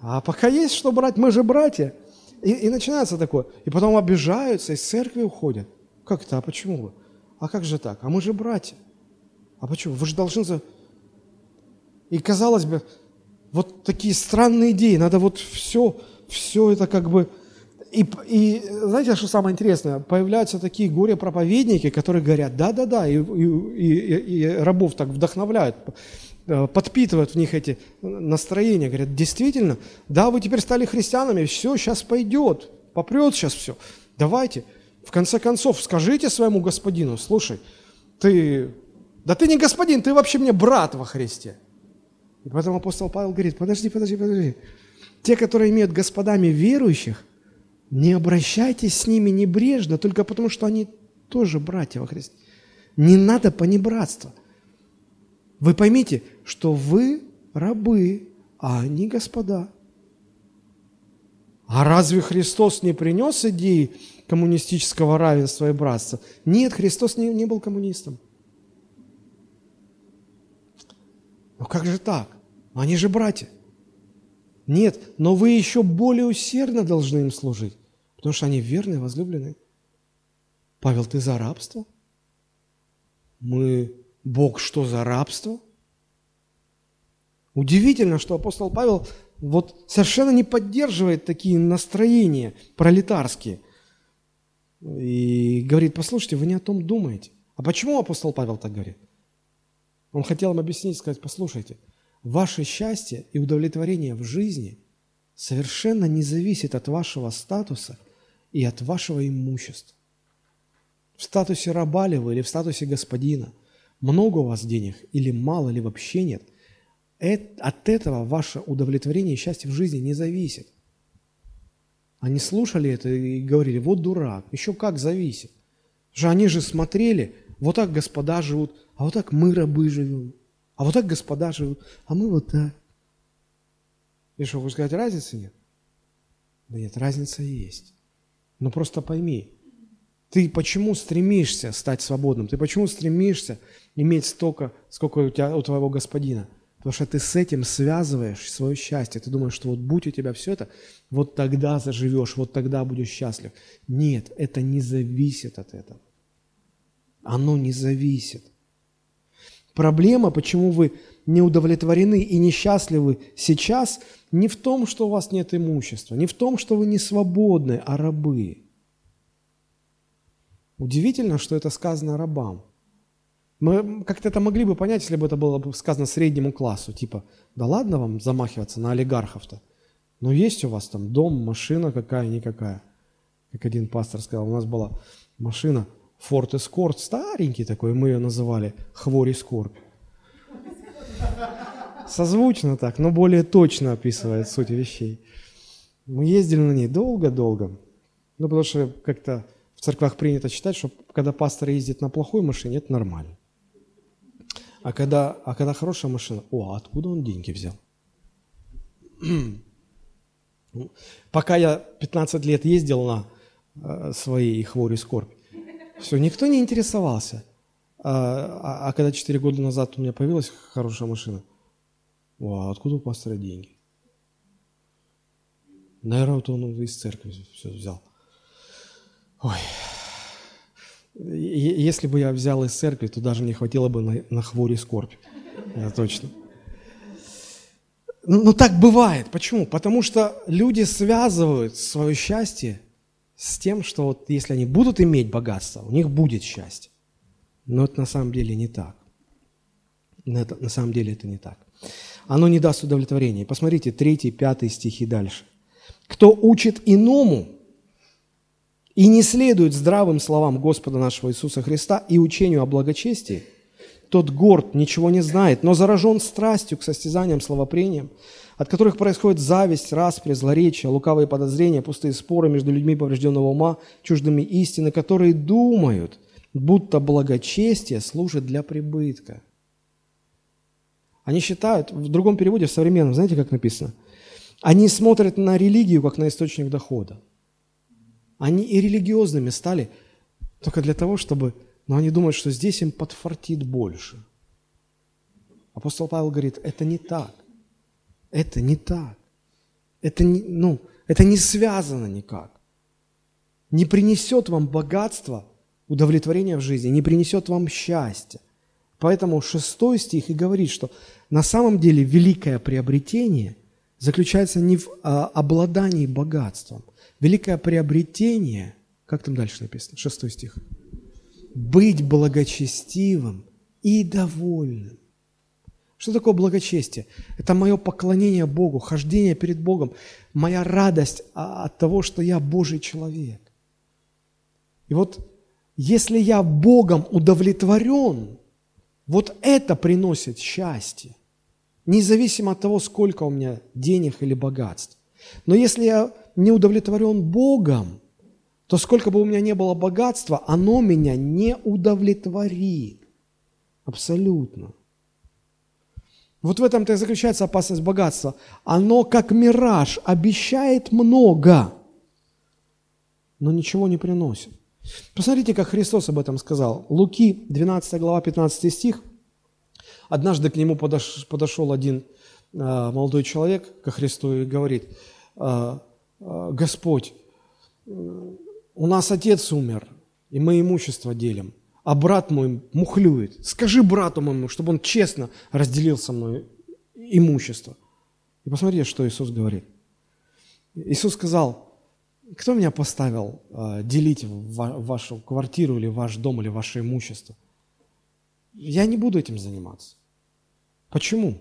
А пока есть что брать, мы же братья. И, и начинается такое. И потом обижаются, из церкви уходят. Как это? А почему вы? А как же так? А мы же братья. А почему? Вы же должны... За... И казалось бы, вот такие странные идеи. Надо вот все, все это как бы и, и знаете, что самое интересное? Появляются такие горе-проповедники, которые говорят, да-да-да, и, и, и, и рабов так вдохновляют, э, подпитывают в них эти настроения. Говорят, действительно, да, вы теперь стали христианами, все, сейчас пойдет, попрет сейчас все. Давайте, в конце концов, скажите своему господину, слушай, ты, да ты не господин, ты вообще мне брат во Христе. И потом апостол Павел говорит, подожди, подожди, подожди. Те, которые имеют господами верующих, не обращайтесь с ними небрежно, только потому что они тоже братья во Христе. Не надо понебратства. Вы поймите, что вы рабы, а они господа. А разве Христос не принес идеи коммунистического равенства и братства? Нет, Христос не, не был коммунистом. Но как же так? Они же братья. Нет, но вы еще более усердно должны им служить. Потому что они верные, возлюбленные. Павел, ты за рабство? Мы, Бог, что за рабство? Удивительно, что апостол Павел вот совершенно не поддерживает такие настроения пролетарские. И говорит, послушайте, вы не о том думаете. А почему апостол Павел так говорит? Он хотел им объяснить, сказать, послушайте, ваше счастье и удовлетворение в жизни совершенно не зависит от вашего статуса – и от вашего имущества. В статусе раба ли вы или в статусе господина, много у вас денег или мало, или вообще нет, от этого ваше удовлетворение и счастье в жизни не зависит. Они слушали это и говорили, вот дурак, еще как зависит. Же они же смотрели, вот так господа живут, а вот так мы рабы живем, а вот так господа живут, а мы вот так. И что, вы сказать, разницы нет? Да нет, разница есть. Но просто пойми, ты почему стремишься стать свободным? Ты почему стремишься иметь столько, сколько у тебя у твоего господина? Потому что ты с этим связываешь свое счастье. Ты думаешь, что вот будь у тебя все это, вот тогда заживешь, вот тогда будешь счастлив. Нет, это не зависит от этого. Оно не зависит. Проблема, почему вы не удовлетворены и несчастливы сейчас не в том, что у вас нет имущества, не в том, что вы не свободны, а рабы. Удивительно, что это сказано рабам. Мы как-то это могли бы понять, если бы это было бы сказано среднему классу, типа, да ладно вам замахиваться на олигархов-то, но есть у вас там дом, машина какая-никакая. Как один пастор сказал, у нас была машина Ford Escort, старенький такой, мы ее называли Хвори Скорбь. Созвучно так, но более точно описывает суть вещей. Мы ездили на ней долго-долго. Ну, потому что как-то в церквах принято считать, что когда пастор ездит на плохой машине, это нормально. А когда, а когда хорошая машина, о, а откуда он деньги взял? Пока я 15 лет ездил на э, своей хвори скорбь, все, никто не интересовался. А, а, а когда 4 года назад у меня появилась хорошая машина, а откуда у пастора деньги? Наверное, вот он из церкви все взял. Ой, если бы я взял из церкви, то даже не хватило бы на, на хвори скорбь. Это точно. Но, но так бывает. Почему? Потому что люди связывают свое счастье с тем, что вот если они будут иметь богатство, у них будет счастье. Но это на самом деле не так. Это, на самом деле это не так. Оно не даст удовлетворения. Посмотрите, 3, 5 стихи дальше. «Кто учит иному, и не следует здравым словам Господа нашего Иисуса Христа и учению о благочестии, тот горд, ничего не знает, но заражен страстью к состязаниям, словопрениям, от которых происходит зависть, распри, злоречие, лукавые подозрения, пустые споры между людьми поврежденного ума, чуждыми истины, которые думают, будто благочестие служит для прибытка. Они считают, в другом переводе, в современном, знаете, как написано? Они смотрят на религию, как на источник дохода. Они и религиозными стали только для того, чтобы... Но они думают, что здесь им подфартит больше. Апостол Павел говорит, это не так. Это не так. Это не, ну, это не связано никак. Не принесет вам богатство, удовлетворение в жизни, не принесет вам счастья. Поэтому шестой стих и говорит, что на самом деле великое приобретение заключается не в а, обладании богатством, Великое приобретение, как там дальше написано, шестой стих, быть благочестивым и довольным. Что такое благочестие? Это мое поклонение Богу, хождение перед Богом, моя радость от того, что я Божий человек. И вот если я Богом удовлетворен, вот это приносит счастье, независимо от того, сколько у меня денег или богатств. Но если я не удовлетворен Богом, то сколько бы у меня не было богатства, оно меня не удовлетворит. Абсолютно. Вот в этом-то и заключается опасность богатства. Оно, как мираж, обещает много, но ничего не приносит. Посмотрите, как Христос об этом сказал. Луки, 12 глава, 15 стих. Однажды к нему подошел один а, молодой человек ко Христу и говорит, а, «А, Господь, у нас отец умер, и мы имущество делим, а брат мой мухлюет. Скажи брату моему, чтобы он честно разделил со мной имущество. И посмотрите, что Иисус говорит. Иисус сказал, кто меня поставил э, делить вашу квартиру или ваш дом или ваше имущество? Я не буду этим заниматься. Почему?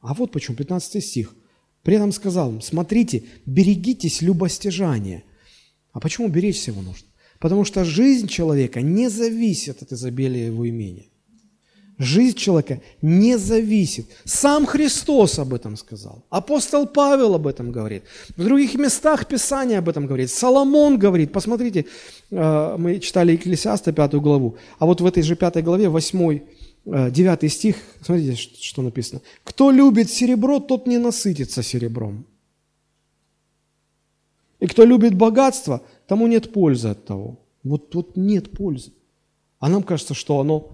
А вот почему, 15 стих. При этом сказал смотрите, берегитесь любостяжания. А почему беречься его нужно? Потому что жизнь человека не зависит от изобилия его имения. Жизнь человека не зависит. Сам Христос об этом сказал. Апостол Павел об этом говорит. В других местах Писания об этом говорит. Соломон говорит. Посмотрите, э, мы читали Екклесиаста, пятую главу. А вот в этой же пятой главе, восьмой 9 э, стих, смотрите, что написано. «Кто любит серебро, тот не насытится серебром. И кто любит богатство, тому нет пользы от того». Вот тут нет пользы. А нам кажется, что оно,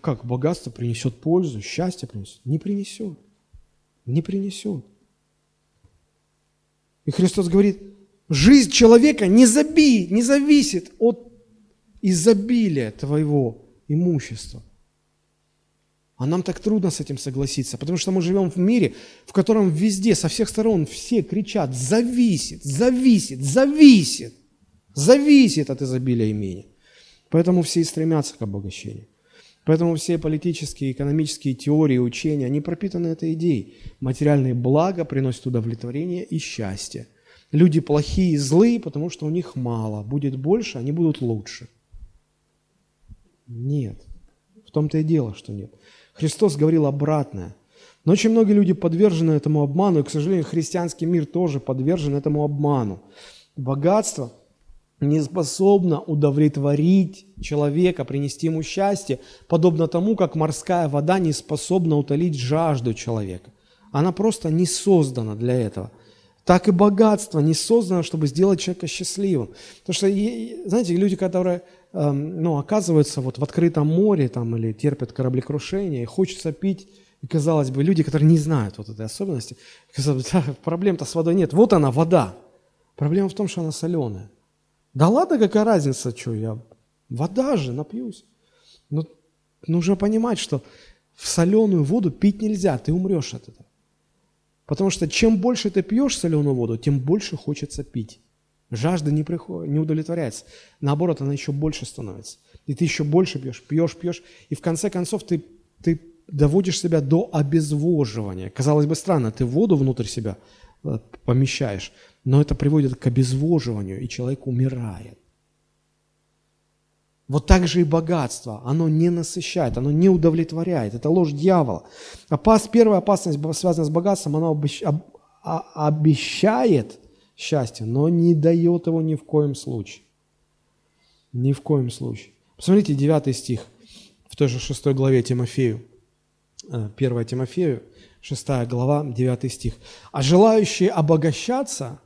как богатство принесет пользу, счастье принесет. Не принесет. Не принесет. И Христос говорит, жизнь человека не, заби, не зависит от изобилия твоего имущества. А нам так трудно с этим согласиться, потому что мы живем в мире, в котором везде, со всех сторон все кричат «зависит, зависит, зависит, зависит от изобилия имения». Поэтому все и стремятся к обогащению. Поэтому все политические, экономические теории, учения, они пропитаны этой идеей. Материальные блага приносят удовлетворение и счастье. Люди плохие и злые, потому что у них мало. Будет больше, они будут лучше. Нет. В том-то и дело, что нет. Христос говорил обратное. Но очень многие люди подвержены этому обману, и, к сожалению, христианский мир тоже подвержен этому обману. Богатство не способно удовлетворить человека, принести ему счастье, подобно тому, как морская вода не способна утолить жажду человека. Она просто не создана для этого. Так и богатство не создано, чтобы сделать человека счастливым. Потому что, знаете, люди, которые Эм, ну, оказываются вот в открытом море там, или терпят кораблекрушение, и хочется пить, и, казалось бы, люди, которые не знают вот этой особенности, казалось, да, проблем-то с водой нет. Вот она, вода. Проблема в том, что она соленая. Да ладно, какая разница, что я... Вода же, напьюсь. Но нужно понимать, что в соленую воду пить нельзя, ты умрешь от этого. Потому что чем больше ты пьешь соленую воду, тем больше хочется пить. Жажда не, приходит, не удовлетворяется. Наоборот, она еще больше становится. И ты еще больше пьешь, пьешь, пьешь. И в конце концов ты, ты доводишь себя до обезвоживания. Казалось бы, странно, ты воду внутрь себя э, помещаешь, но это приводит к обезвоживанию, и человек умирает. Вот так же и богатство. Оно не насыщает, оно не удовлетворяет. Это ложь дьявола. Опас, первая опасность, связанная с богатством, она обещает счастья, но не дает его ни в коем случае. Ни в коем случае. Посмотрите, 9 стих в той же 6 главе Тимофею. 1 э, Тимофею, 6 глава, 9 стих. «А желающие обогащаться,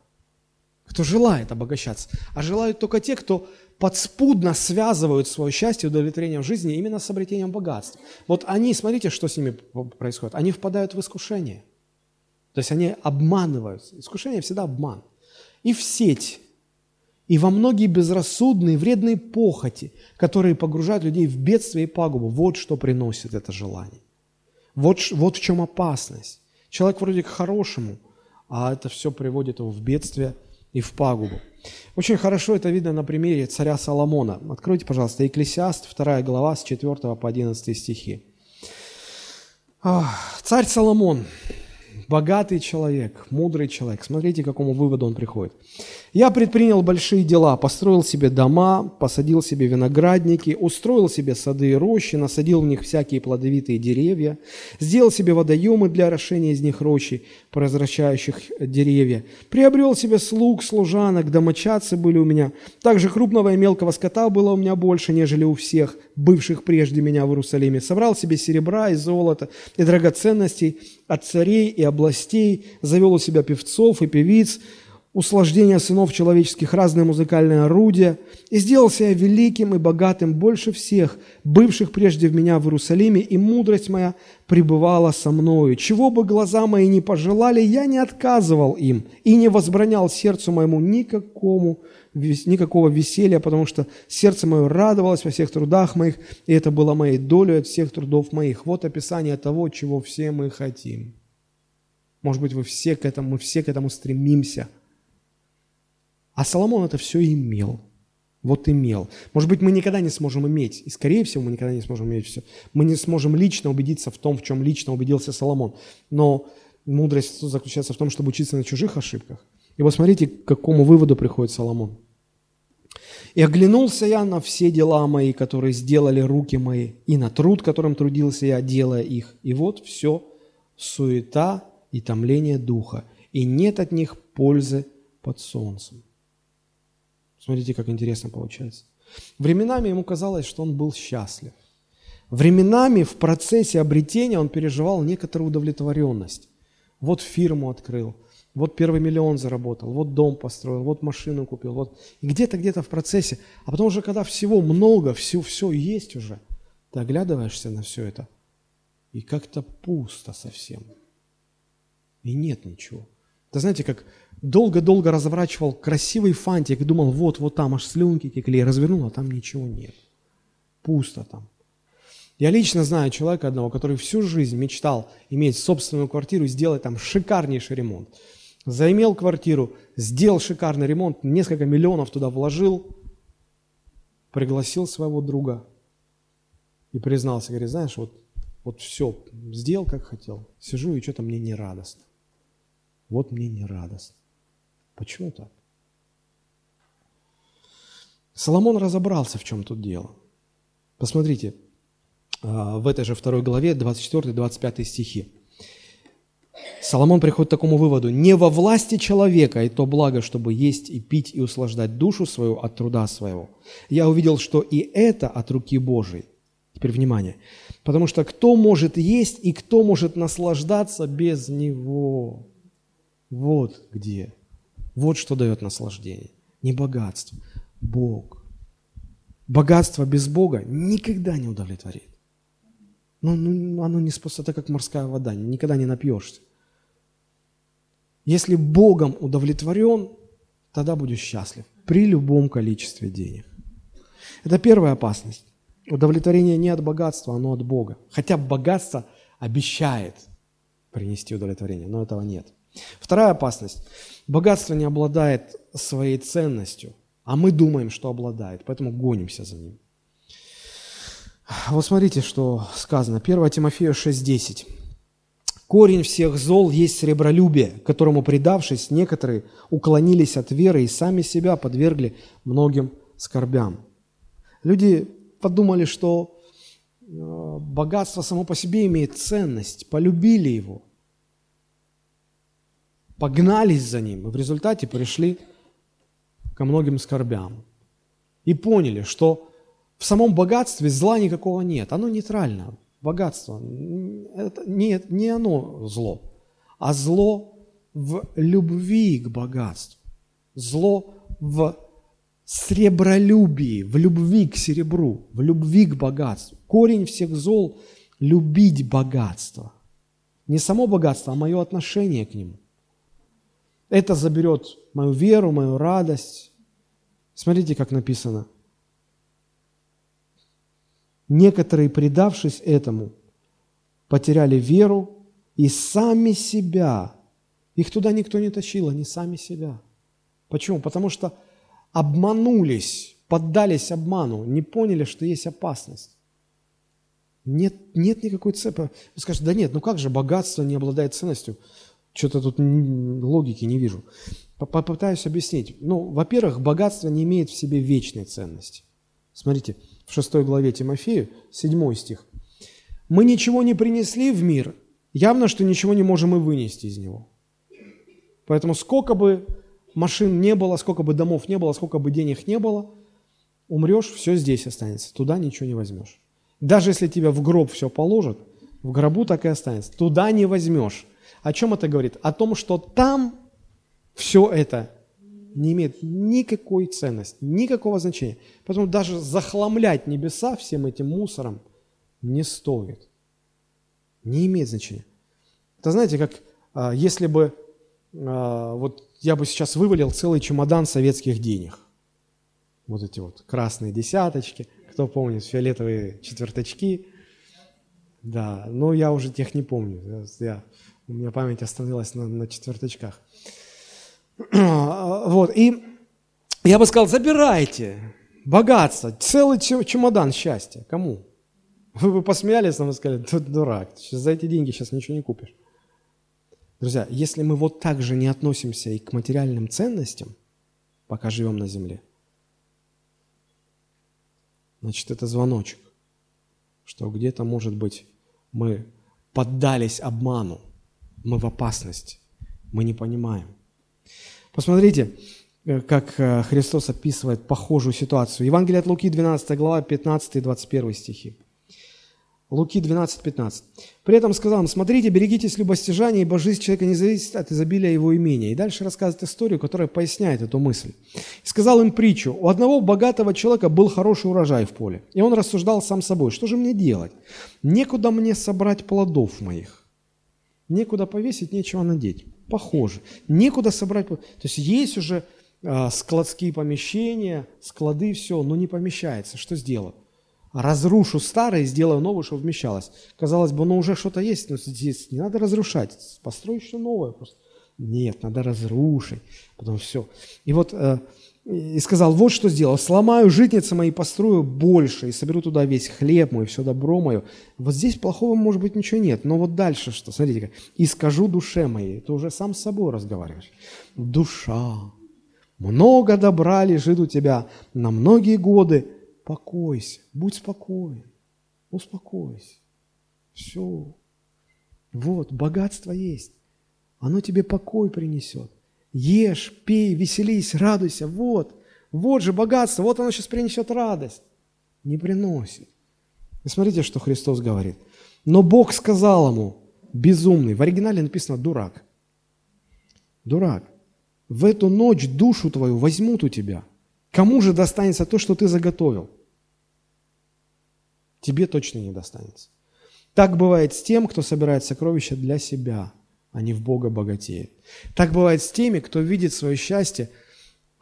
кто желает обогащаться, а желают только те, кто подспудно связывают свое счастье и удовлетворение в жизни именно с обретением богатства. Вот они, смотрите, что с ними происходит. Они впадают в искушение. То есть они обманываются. Искушение всегда обман и в сеть, и во многие безрассудные, вредные похоти, которые погружают людей в бедствие и пагубу. Вот что приносит это желание. Вот, вот в чем опасность. Человек вроде к хорошему, а это все приводит его в бедствие и в пагубу. Очень хорошо это видно на примере царя Соломона. Откройте, пожалуйста, Екклесиаст, 2 глава, с 4 по 11 стихи. Царь Соломон, богатый человек, мудрый человек. Смотрите, к какому выводу он приходит. «Я предпринял большие дела, построил себе дома, посадил себе виноградники, устроил себе сады и рощи, насадил в них всякие плодовитые деревья, сделал себе водоемы для орошения из них рощи, произвращающих деревья, приобрел себе слуг, служанок, домочадцы были у меня. Также крупного и мелкого скота было у меня больше, нежели у всех, бывших прежде меня в Иерусалиме. Собрал себе серебра и золота и драгоценностей от царей и областей, завел у себя певцов и певиц, услаждения сынов человеческих, разные музыкальные орудия, и сделался я великим и богатым больше всех, бывших прежде в меня в Иерусалиме, и мудрость моя пребывала со мною. Чего бы глаза мои не пожелали, я не отказывал им и не возбранял сердцу моему никакому, никакого веселья, потому что сердце мое радовалось во всех трудах моих, и это было моей долей от всех трудов моих. Вот описание того, чего все мы хотим. Может быть, вы все к этому, мы все к этому стремимся – а Соломон это все имел. Вот имел. Может быть, мы никогда не сможем иметь, и скорее всего, мы никогда не сможем иметь все. Мы не сможем лично убедиться в том, в чем лично убедился Соломон. Но мудрость заключается в том, чтобы учиться на чужих ошибках. И вот смотрите, к какому выводу приходит Соломон. «И оглянулся я на все дела мои, которые сделали руки мои, и на труд, которым трудился я, делая их. И вот все суета и томление духа, и нет от них пользы под солнцем». Смотрите, как интересно получается. Временами ему казалось, что он был счастлив. Временами в процессе обретения он переживал некоторую удовлетворенность. Вот фирму открыл, вот первый миллион заработал, вот дом построил, вот машину купил, вот. И где-то, где-то в процессе. А потом уже, когда всего много, все, все есть уже, ты оглядываешься на все это, и как-то пусто совсем. И нет ничего. Это знаете, как долго-долго разворачивал красивый фантик и думал, вот, вот там аж слюнки текли, развернул, а там ничего нет. Пусто там. Я лично знаю человека одного, который всю жизнь мечтал иметь собственную квартиру и сделать там шикарнейший ремонт. Заимел квартиру, сделал шикарный ремонт, несколько миллионов туда вложил, пригласил своего друга и признался, говорит, знаешь, вот, вот все, сделал как хотел, сижу и что-то мне не радостно. Вот мне не радостно. Почему так? Соломон разобрался, в чем тут дело. Посмотрите, а, в этой же второй главе, 24-25 стихи. Соломон приходит к такому выводу. «Не во власти человека и то благо, чтобы есть и пить и услаждать душу свою от труда своего. Я увидел, что и это от руки Божией». Теперь внимание. Потому что кто может есть и кто может наслаждаться без Него? Вот где. Вот что дает наслаждение. Не богатство, Бог. Богатство без Бога никогда не удовлетворит. Ну, ну оно не способно, это как морская вода, никогда не напьешься. Если Богом удовлетворен, тогда будешь счастлив при любом количестве денег. Это первая опасность. Удовлетворение не от богатства, оно от Бога. Хотя богатство обещает принести удовлетворение, но этого нет. Вторая опасность. Богатство не обладает своей ценностью, а мы думаем, что обладает, поэтому гонимся за ним. Вот смотрите, что сказано. 1 Тимофею 6.10. Корень всех зол есть сребролюбие, которому, предавшись, некоторые уклонились от веры и сами себя подвергли многим скорбям. Люди подумали, что э, богатство само по себе имеет ценность, полюбили его, погнались за ним, и в результате пришли ко многим скорбям. И поняли, что в самом богатстве зла никакого нет, оно нейтрально. Богатство, это не, не оно зло, а зло в любви к богатству, зло в сребролюбии, в любви к серебру, в любви к богатству. Корень всех зол – любить богатство. Не само богатство, а мое отношение к нему. Это заберет мою веру, мою радость. Смотрите, как написано. Некоторые, предавшись этому, потеряли веру и сами себя. Их туда никто не тащил, они сами себя. Почему? Потому что обманулись, поддались обману, не поняли, что есть опасность. Нет, нет никакой цепи. Вы скажете, да нет, ну как же богатство не обладает ценностью? Что-то тут логики не вижу. Попытаюсь объяснить. Ну, во-первых, богатство не имеет в себе вечной ценности. Смотрите, в 6 главе Тимофею, 7 стих. «Мы ничего не принесли в мир, явно, что ничего не можем и вынести из него». Поэтому сколько бы машин не было, сколько бы домов не было, сколько бы денег не было, умрешь, все здесь останется, туда ничего не возьмешь. Даже если тебя в гроб все положат, в гробу так и останется, туда не возьмешь. О чем это говорит? О том, что там все это не имеет никакой ценности, никакого значения. Поэтому даже захламлять небеса всем этим мусором не стоит. Не имеет значения. Это знаете, как а, если бы а, вот я бы сейчас вывалил целый чемодан советских денег. Вот эти вот красные десяточки, кто помнит, фиолетовые четверточки. Да, но я уже тех не помню. Я, у меня память остановилась на, на четверточках. Вот, и я бы сказал, забирайте богатство, целый чемодан счастья. Кому? Вы бы посмеялись, но вы сказали, ты дурак, за эти деньги сейчас ничего не купишь. Друзья, если мы вот так же не относимся и к материальным ценностям, пока живем на земле, значит, это звоночек, что где-то, может быть, мы поддались обману, мы в опасности, мы не понимаем – Посмотрите, э, как э, Христос описывает похожую ситуацию. Евангелие от Луки, 12 глава, 15 и 21 стихи. Луки 12, 15. При этом сказал им, смотрите, берегитесь любостяжания, ибо жизнь человека не зависит от изобилия его имения. И дальше рассказывает историю, которая поясняет эту мысль. И сказал им притчу. У одного богатого человека был хороший урожай в поле. И он рассуждал сам собой, что же мне делать? Некуда мне собрать плодов моих. Некуда повесить, нечего надеть похожи. Некуда собрать. То есть есть уже а, складские помещения, склады, все, но не помещается. Что сделать? разрушу старое сделаю новое, чтобы вмещалось. Казалось бы, ну уже что-то есть, но здесь не надо разрушать, построй что новое просто. Нет, надо разрушить, потом все. И вот э, и сказал, вот что сделал, сломаю житницы мои, построю больше, и соберу туда весь хлеб мой, все добро мое. Вот здесь плохого, может быть, ничего нет, но вот дальше что, смотрите, и скажу душе моей, ты уже сам с собой разговариваешь. Душа, много добра лежит у тебя на многие годы, покойся, будь спокоен, успокойся. Все. Вот, богатство есть. Оно тебе покой принесет. Ешь, пей, веселись, радуйся. Вот, вот же богатство, вот оно сейчас принесет радость. Не приносит. И смотрите, что Христос говорит. Но Бог сказал ему, безумный, в оригинале написано дурак. Дурак, в эту ночь душу твою возьмут у тебя. Кому же достанется то, что ты заготовил? Тебе точно не достанется. Так бывает с тем, кто собирает сокровища для себя – они в Бога богатеют. Так бывает с теми, кто видит свое счастье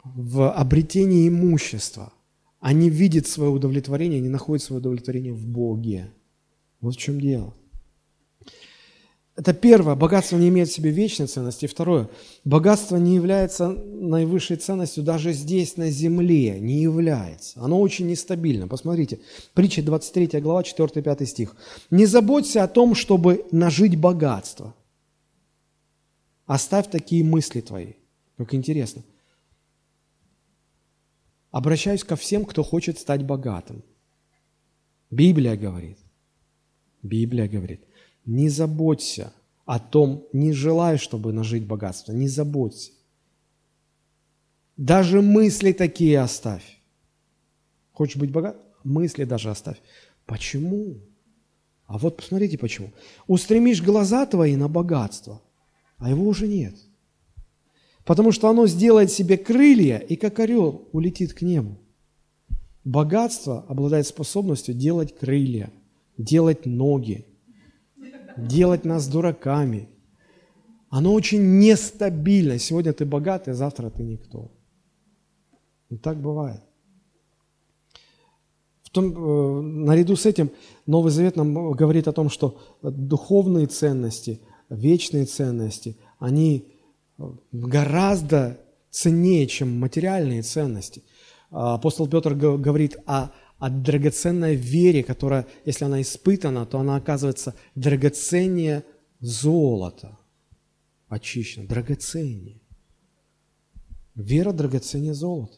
в обретении имущества. Они видят свое удовлетворение, они находят свое удовлетворение в Боге. Вот в чем дело. Это первое, богатство не имеет в себе вечной ценности. Второе, богатство не является наивысшей ценностью даже здесь, на земле, не является. Оно очень нестабильно. Посмотрите, притча 23 глава, 4-5 стих. «Не заботься о том, чтобы нажить богатство, Оставь такие мысли твои. Как интересно. Обращаюсь ко всем, кто хочет стать богатым. Библия говорит, Библия говорит, не заботься о том, не желай, чтобы нажить богатство, не заботься. Даже мысли такие оставь. Хочешь быть богат? Мысли даже оставь. Почему? А вот посмотрите почему. Устремишь глаза твои на богатство – а его уже нет. Потому что оно сделает себе крылья и как орел улетит к небу. Богатство обладает способностью делать крылья, делать ноги, делать нас дураками. Оно очень нестабильно. Сегодня ты богатый, завтра ты никто. И так бывает. В том, э, наряду с этим Новый Завет нам говорит о том, что духовные ценности – вечные ценности, они э, гораздо ценнее, чем материальные ценности. А, апостол Петр говорит о, о драгоценной вере, которая, если она испытана, то она оказывается драгоценнее золота. Очищена, драгоценнее. Вера драгоценнее золота.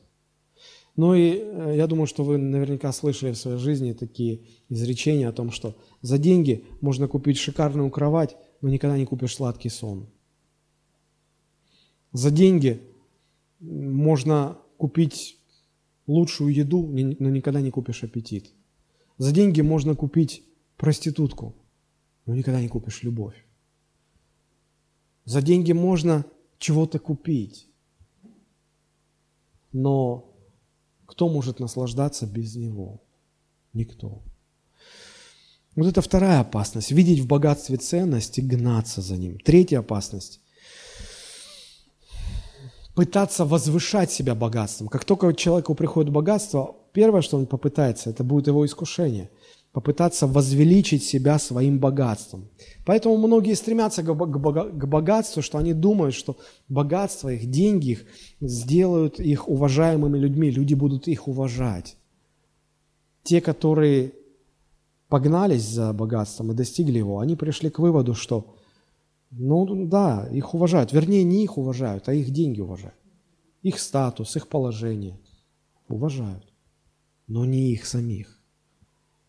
Ну и э, я думаю, что вы наверняка слышали в своей жизни такие изречения о том, что за деньги можно купить шикарную кровать, но никогда не купишь сладкий сон. За деньги можно купить лучшую еду, но никогда не купишь аппетит. За деньги можно купить проститутку, но никогда не купишь любовь. За деньги можно чего-то купить, но кто может наслаждаться без него? Никто. Вот это вторая опасность. Видеть в богатстве ценность и гнаться за ним. Третья опасность. Пытаться возвышать себя богатством. Как только человеку приходит богатство, первое, что он попытается, это будет его искушение. Попытаться возвеличить себя своим богатством. Поэтому многие стремятся к богатству, что они думают, что богатство их, деньги их сделают их уважаемыми людьми. Люди будут их уважать. Те, которые погнались за богатством и достигли его, они пришли к выводу, что, ну да, их уважают. Вернее, не их уважают, а их деньги уважают. Их статус, их положение уважают, но не их самих.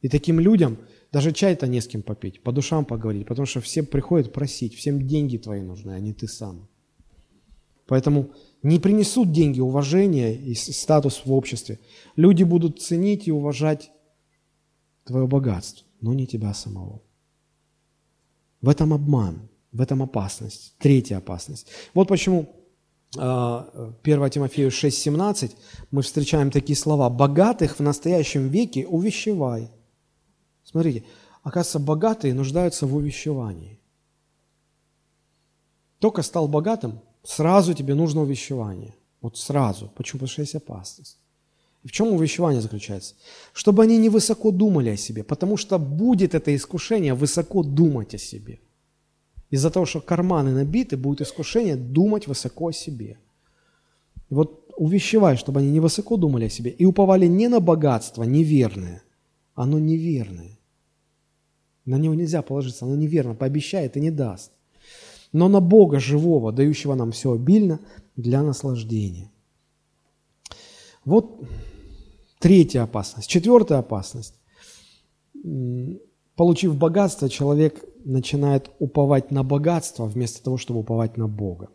И таким людям даже чай-то не с кем попить, по душам поговорить, потому что все приходят просить, всем деньги твои нужны, а не ты сам. Поэтому не принесут деньги уважения и статус в обществе. Люди будут ценить и уважать твое богатство, но не тебя самого. В этом обман, в этом опасность. Третья опасность. Вот почему 1 а, Тимофею 6,17 мы встречаем такие слова. «Богатых в настоящем веке увещевай». Смотрите, оказывается, богатые нуждаются в увещевании. Только стал богатым, сразу тебе нужно увещевание. Вот сразу. Почему? Потому что есть опасность. В чем увещевание заключается? Чтобы они не высоко думали о себе, потому что будет это искушение высоко думать о себе. Из-за того, что карманы набиты, будет искушение думать высоко о себе. И вот увещевай, чтобы они не высоко думали о себе и уповали не на богатство неверное, оно неверное. На него нельзя положиться, оно неверно, пообещает и не даст. Но на Бога живого, дающего нам все обильно для наслаждения. Вот третья опасность. Четвертая опасность. Получив богатство, человек начинает уповать на богатство вместо того, чтобы уповать на Бога.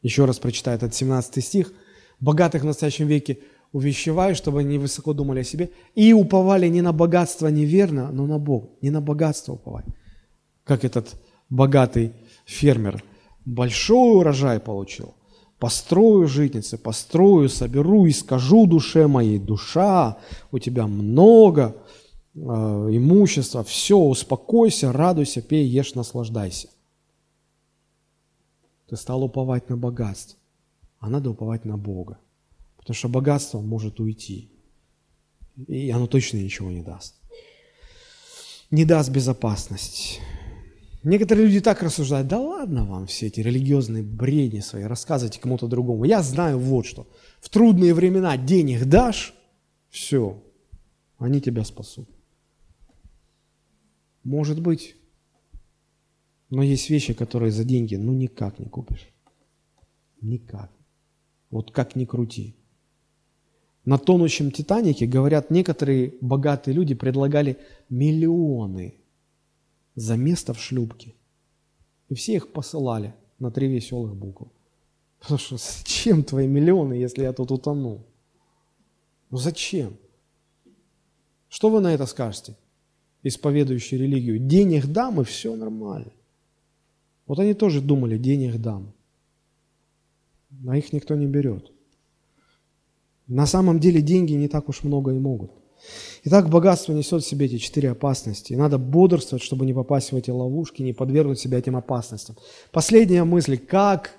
Еще раз прочитаю этот 17 стих. «Богатых в настоящем веке увещеваю, чтобы они высоко думали о себе и уповали не на богатство неверно, но на Бога, не на богатство уповать. Как этот богатый фермер большой урожай получил. Построю житницы, построю, соберу и скажу душе моей, душа, у тебя много э, имущества, все, успокойся, радуйся, пей, ешь, наслаждайся. Ты стал уповать на богатство, а надо уповать на Бога. Потому что богатство может уйти. И оно точно ничего не даст. Не даст безопасность. Некоторые люди так рассуждают, да ладно вам все эти религиозные бредни свои, рассказывайте кому-то другому. Я знаю вот что. В трудные времена денег дашь, все, они тебя спасут. Может быть, но есть вещи, которые за деньги ну никак не купишь. Никак. Вот как ни крути. На тонущем Титанике, говорят, некоторые богатые люди предлагали миллионы за место в шлюпке. И все их посылали на три веселых буквы. Потому что зачем твои миллионы, если я тут утону? Ну зачем? Что вы на это скажете, исповедующие религию? Денег дам, и все нормально. Вот они тоже думали, денег дам. А их никто не берет. На самом деле деньги не так уж много и могут. Итак, богатство несет в себе эти четыре опасности. И надо бодрствовать, чтобы не попасть в эти ловушки, не подвергнуть себя этим опасностям. Последняя мысль, как,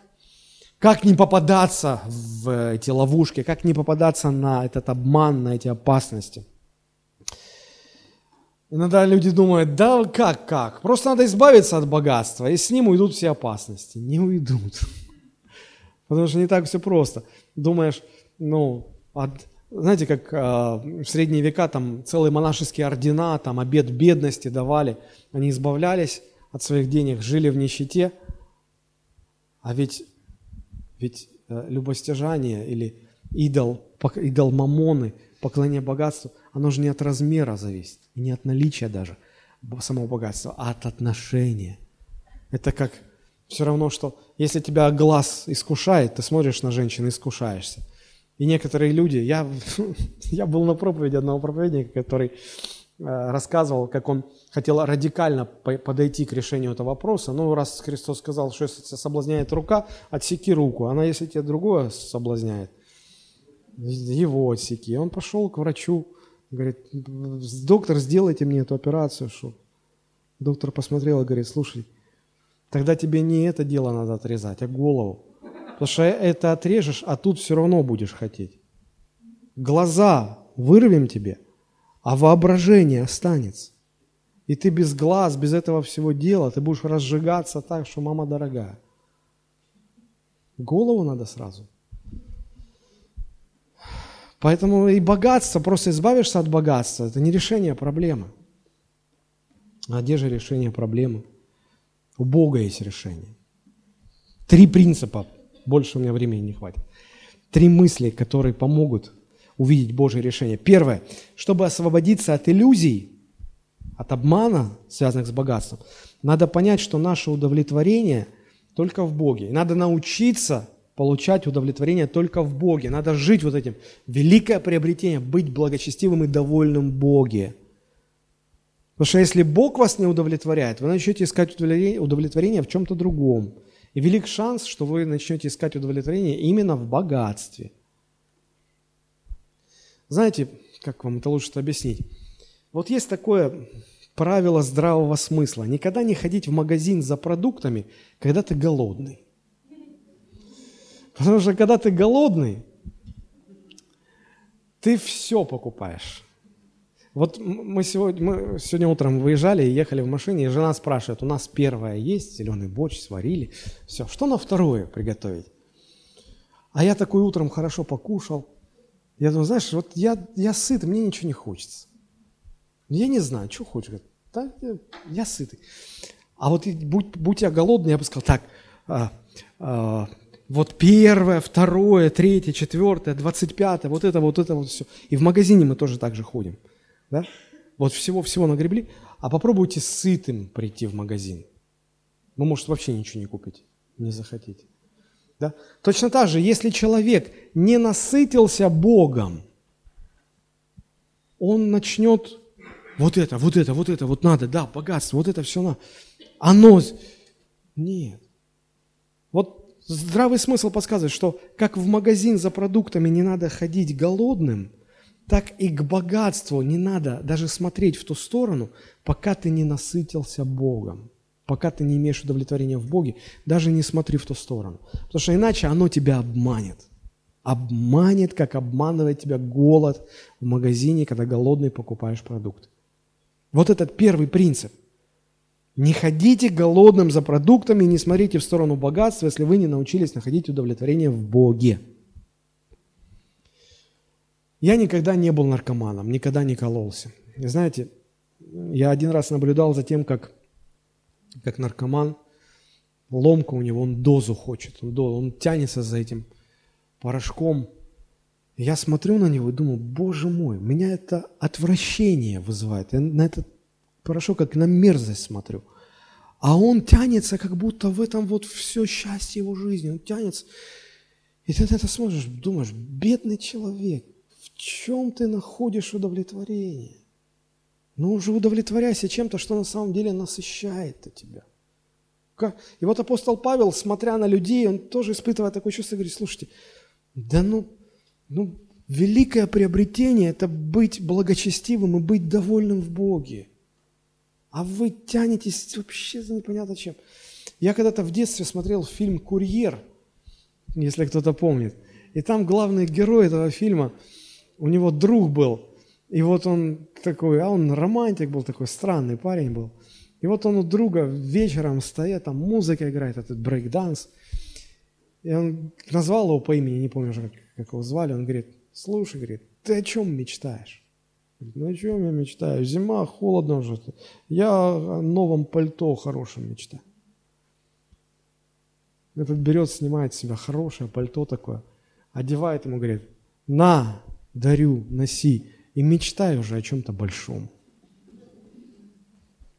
как не попадаться в эти ловушки, как не попадаться на этот обман, на эти опасности. Иногда люди думают, да как, как, просто надо избавиться от богатства, и с ним уйдут все опасности. Не уйдут. Потому что не так все просто. Думаешь, ну, от, знаете, как э, в средние века там целые монашеские ордена, там обед бедности давали, они избавлялись от своих денег, жили в нищете, а ведь, ведь э, любостяжание или идол, идол мамоны, поклонение богатству, оно же не от размера зависит, и не от наличия даже самого богатства, а от отношения. Это как все равно, что если тебя глаз искушает, ты смотришь на женщину и искушаешься. И некоторые люди, я, я был на проповеди одного проповедника, который э, рассказывал, как он хотел радикально подойти к решению этого вопроса. Ну, раз Христос сказал, что если тебя соблазняет рука, отсеки руку. Она, если тебя другое соблазняет, его отсеки. Он пошел к врачу, говорит, доктор, сделайте мне эту операцию. Что? Доктор посмотрел и говорит, слушай, тогда тебе не это дело надо отрезать, а голову. Потому что это отрежешь, а тут все равно будешь хотеть. Глаза вырвем тебе, а воображение останется. И ты без глаз, без этого всего дела, ты будешь разжигаться так, что мама дорогая. Голову надо сразу. Поэтому и богатство, просто избавишься от богатства, это не решение проблемы. А где же решение проблемы? У Бога есть решение. Три принципа больше у меня времени не хватит. Три мысли, которые помогут увидеть Божье решение. Первое. Чтобы освободиться от иллюзий, от обмана, связанных с богатством, надо понять, что наше удовлетворение только в Боге. И надо научиться получать удовлетворение только в Боге. Надо жить вот этим. Великое приобретение – быть благочестивым и довольным Боге. Потому что если Бог вас не удовлетворяет, вы начнете искать удовлетворение в чем-то другом – и велик шанс, что вы начнете искать удовлетворение именно в богатстве. Знаете, как вам это лучше объяснить? Вот есть такое правило здравого смысла. Никогда не ходить в магазин за продуктами, когда ты голодный. Потому что когда ты голодный, Ты все покупаешь. Вот мы сегодня, мы сегодня утром выезжали и ехали в машине, и жена спрашивает, у нас первое есть, зеленый борщ сварили, все, что на второе приготовить? А я такой утром хорошо покушал. Я думаю, знаешь, вот я, я сыт, мне ничего не хочется. Я не знаю, что хочешь. Да, я, я сытый. А вот будь, будь я голодный, я бы сказал, так, а, а, вот первое, второе, третье, четвертое, двадцать пятое, вот это, вот это, вот все. И в магазине мы тоже так же ходим. Да? Вот всего-всего нагребли. А попробуйте сытым прийти в магазин. Вы, может, вообще ничего не купите, не захотите. Да? Точно так же, если человек не насытился Богом, он начнет вот это, вот это, вот это, вот надо, да, богатство, вот это все надо. Оно... Нет. Вот здравый смысл подсказывает, что как в магазин за продуктами не надо ходить голодным – так и к богатству не надо даже смотреть в ту сторону, пока ты не насытился Богом. Пока ты не имеешь удовлетворения в Боге, даже не смотри в ту сторону. Потому что иначе оно тебя обманет. Обманет, как обманывает тебя голод в магазине, когда голодный покупаешь продукт. Вот этот первый принцип. Не ходите голодным за продуктами, не смотрите в сторону богатства, если вы не научились находить удовлетворение в Боге. Я никогда не был наркоманом, никогда не кололся. И знаете, я один раз наблюдал за тем, как, как наркоман, ломка у него, он дозу хочет, он, дозу, он тянется за этим порошком. Я смотрю на него и думаю, боже мой, меня это отвращение вызывает. Я на этот порошок как на мерзость смотрю. А он тянется, как будто в этом вот все счастье его жизни. Он тянется. И ты на это смотришь, думаешь, бедный человек, чем ты находишь удовлетворение? Ну уже удовлетворяйся чем-то, что на самом деле насыщает тебя. И вот апостол Павел, смотря на людей, он тоже испытывает такое чувство, говорит, слушайте, да ну, ну великое приобретение – это быть благочестивым и быть довольным в Боге. А вы тянетесь вообще за непонятно чем. Я когда-то в детстве смотрел фильм «Курьер», если кто-то помнит. И там главный герой этого фильма – у него друг был, и вот он такой, а он романтик был такой, странный парень был. И вот он у друга вечером стоит, там музыка играет, этот брейк-данс. И он назвал его по имени, не помню уже, как, как его звали. Он говорит, слушай, говорит, ты о чем мечтаешь? Говорит, ну о чем я мечтаю? Зима, холодно уже. Я о новом пальто хорошем мечтаю. Этот берет, снимает с себя хорошее пальто такое, одевает ему, говорит, на, дарю, носи, и мечтай уже о чем-то большом.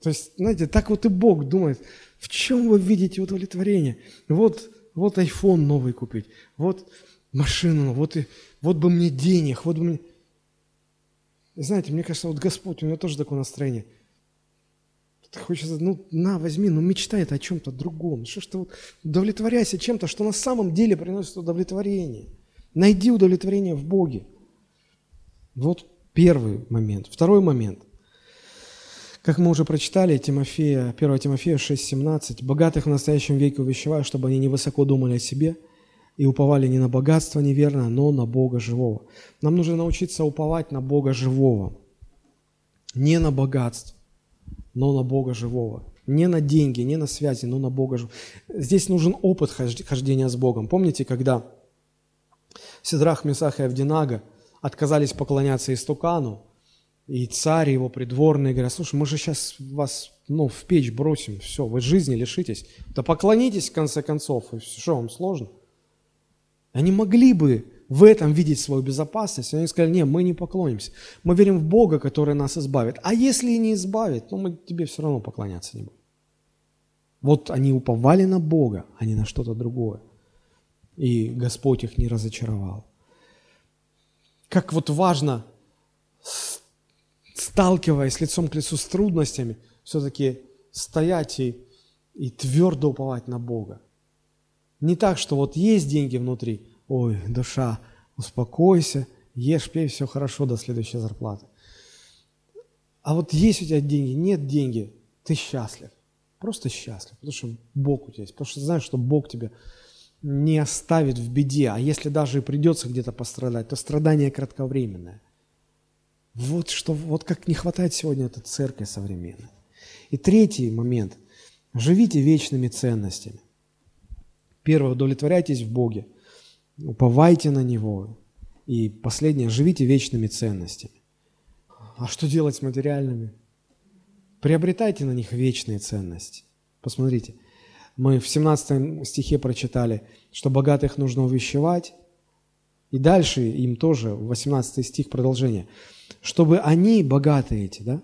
То есть, знаете, так вот и Бог думает, в чем вы видите удовлетворение? Вот, вот iPhone новый купить, вот машину, вот, и, вот бы мне денег, вот бы мне... знаете, мне кажется, вот Господь, у него тоже такое настроение. Хочется, ну, на, возьми, ну, мечтает о чем-то другом. Что ж ты вот удовлетворяйся чем-то, что на самом деле приносит удовлетворение. Найди удовлетворение в Боге. Вот первый момент. Второй момент. Как мы уже прочитали, Тимофея, 1 Тимофея 6,17, «Богатых в настоящем веке увещеваю, чтобы они не высоко думали о себе и уповали не на богатство неверно, но на Бога живого». Нам нужно научиться уповать на Бога живого. Не на богатство, но на Бога живого. Не на деньги, не на связи, но на Бога живого. Здесь нужен опыт хождения с Богом. Помните, когда Сидрах, Месах и Авдинага – отказались поклоняться истукану, и царь его придворные говорят, слушай, мы же сейчас вас ну, в печь бросим, все, вы жизни лишитесь. Да поклонитесь в конце концов, и что, вам сложно? Они могли бы в этом видеть свою безопасность, они сказали, нет, мы не поклонимся. Мы верим в Бога, который нас избавит. А если и не избавит, ну мы тебе все равно поклоняться не будем. Вот они уповали на Бога, а не на что-то другое. И Господь их не разочаровал как вот важно, сталкиваясь лицом к лицу с трудностями, все-таки стоять и, и твердо уповать на Бога. Не так, что вот есть деньги внутри, ой, душа, успокойся, ешь, пей, все хорошо до следующей зарплаты. А вот есть у тебя деньги, нет деньги, ты счастлив. Просто счастлив, потому что Бог у тебя есть, потому что знаешь, что Бог тебе не оставит в беде, а если даже и придется где-то пострадать, то страдание кратковременное. Вот, что, вот как не хватает сегодня этой церкви современной. И третий момент. Живите вечными ценностями. Первое, удовлетворяйтесь в Боге, уповайте на Него. И последнее, живите вечными ценностями. А что делать с материальными? Приобретайте на них вечные ценности. Посмотрите, мы в 17 стихе прочитали, что богатых нужно увещевать, и дальше им тоже, 18 стих продолжение, чтобы они, богатые эти, да,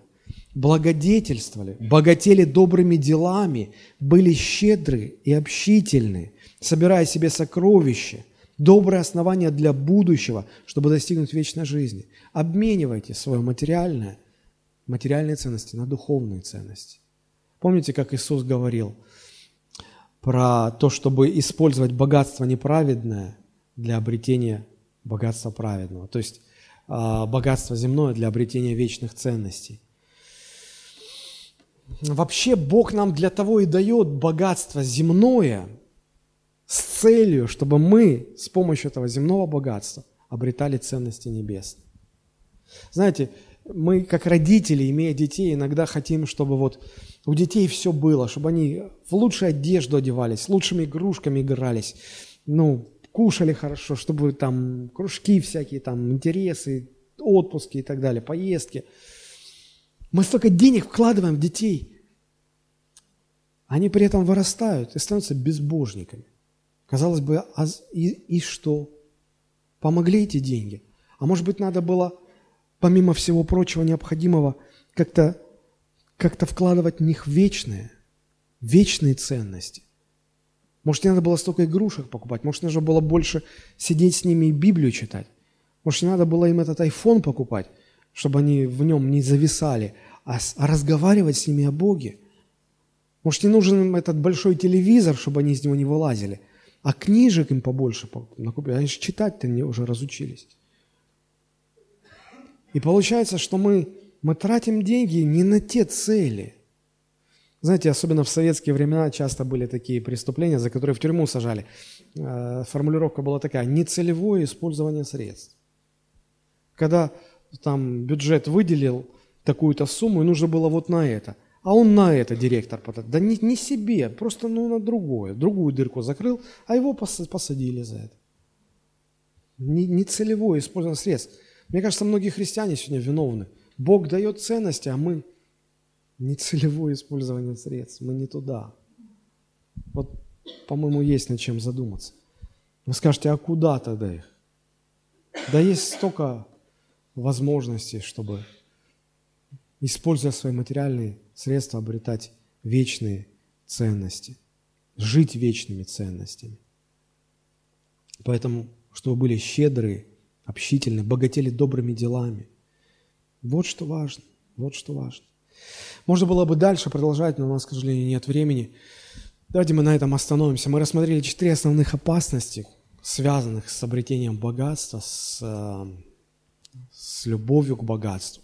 благодетельствовали, богатели добрыми делами, были щедры и общительны, собирая себе сокровища, доброе основание для будущего, чтобы достигнуть вечной жизни. Обменивайте свое материальное, материальные ценности на духовные ценности. Помните, как Иисус говорил про то, чтобы использовать богатство неправедное для обретения богатства праведного, то есть а, богатство земное для обретения вечных ценностей. Вообще Бог нам для того и дает богатство земное с целью, чтобы мы с помощью этого земного богатства обретали ценности небесные. Знаете, мы как родители, имея детей, иногда хотим, чтобы вот у детей все было, чтобы они в лучшую одежду одевались, лучшими игрушками игрались, ну, кушали хорошо, чтобы там кружки всякие, там интересы, отпуски и так далее, поездки. Мы столько денег вкладываем в детей. Они при этом вырастают и становятся безбожниками. Казалось бы, а и, и что? Помогли эти деньги? А может быть, надо было, помимо всего прочего необходимого, как-то как вкладывать в них вечные, вечные ценности? Может, не надо было столько игрушек покупать? Может, нужно было больше сидеть с ними и Библию читать? Может, не надо было им этот iPhone покупать, чтобы они в нем не зависали, а, а разговаривать с ними о Боге? Может, не нужен им этот большой телевизор, чтобы они из него не вылазили? А книжек им побольше накупили. Они же читать-то не уже разучились. И получается, что мы, мы тратим деньги не на те цели. Знаете, особенно в советские времена часто были такие преступления, за которые в тюрьму сажали. Э, формулировка была такая – нецелевое использование средств. Когда там бюджет выделил такую-то сумму, и нужно было вот на это – а он на это директор. Да не, не себе, просто ну, на другое. Другую дырку закрыл, а его посадили за это. Не, не целевое использование средств. Мне кажется, многие христиане сегодня виновны. Бог дает ценности, а мы не целевое использование средств. Мы не туда. Вот, по-моему, есть над чем задуматься. Вы скажете, а куда тогда их? Да есть столько возможностей, чтобы, используя свои материальные средство обретать вечные ценности, жить вечными ценностями. Поэтому, чтобы были щедрые, общительные, богатели добрыми делами. Вот что важно, вот что важно. Можно было бы дальше продолжать, но у нас, к сожалению, нет времени. Давайте мы на этом остановимся. Мы рассмотрели четыре основных опасности, связанных с обретением богатства, с, э, с любовью к богатству.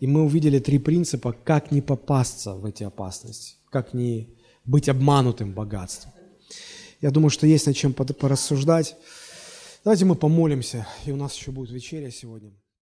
И мы увидели три принципа, как не попасться в эти опасности, как не быть обманутым богатством. Я думаю, что есть над чем порассуждать. Давайте мы помолимся, и у нас еще будет вечеря сегодня.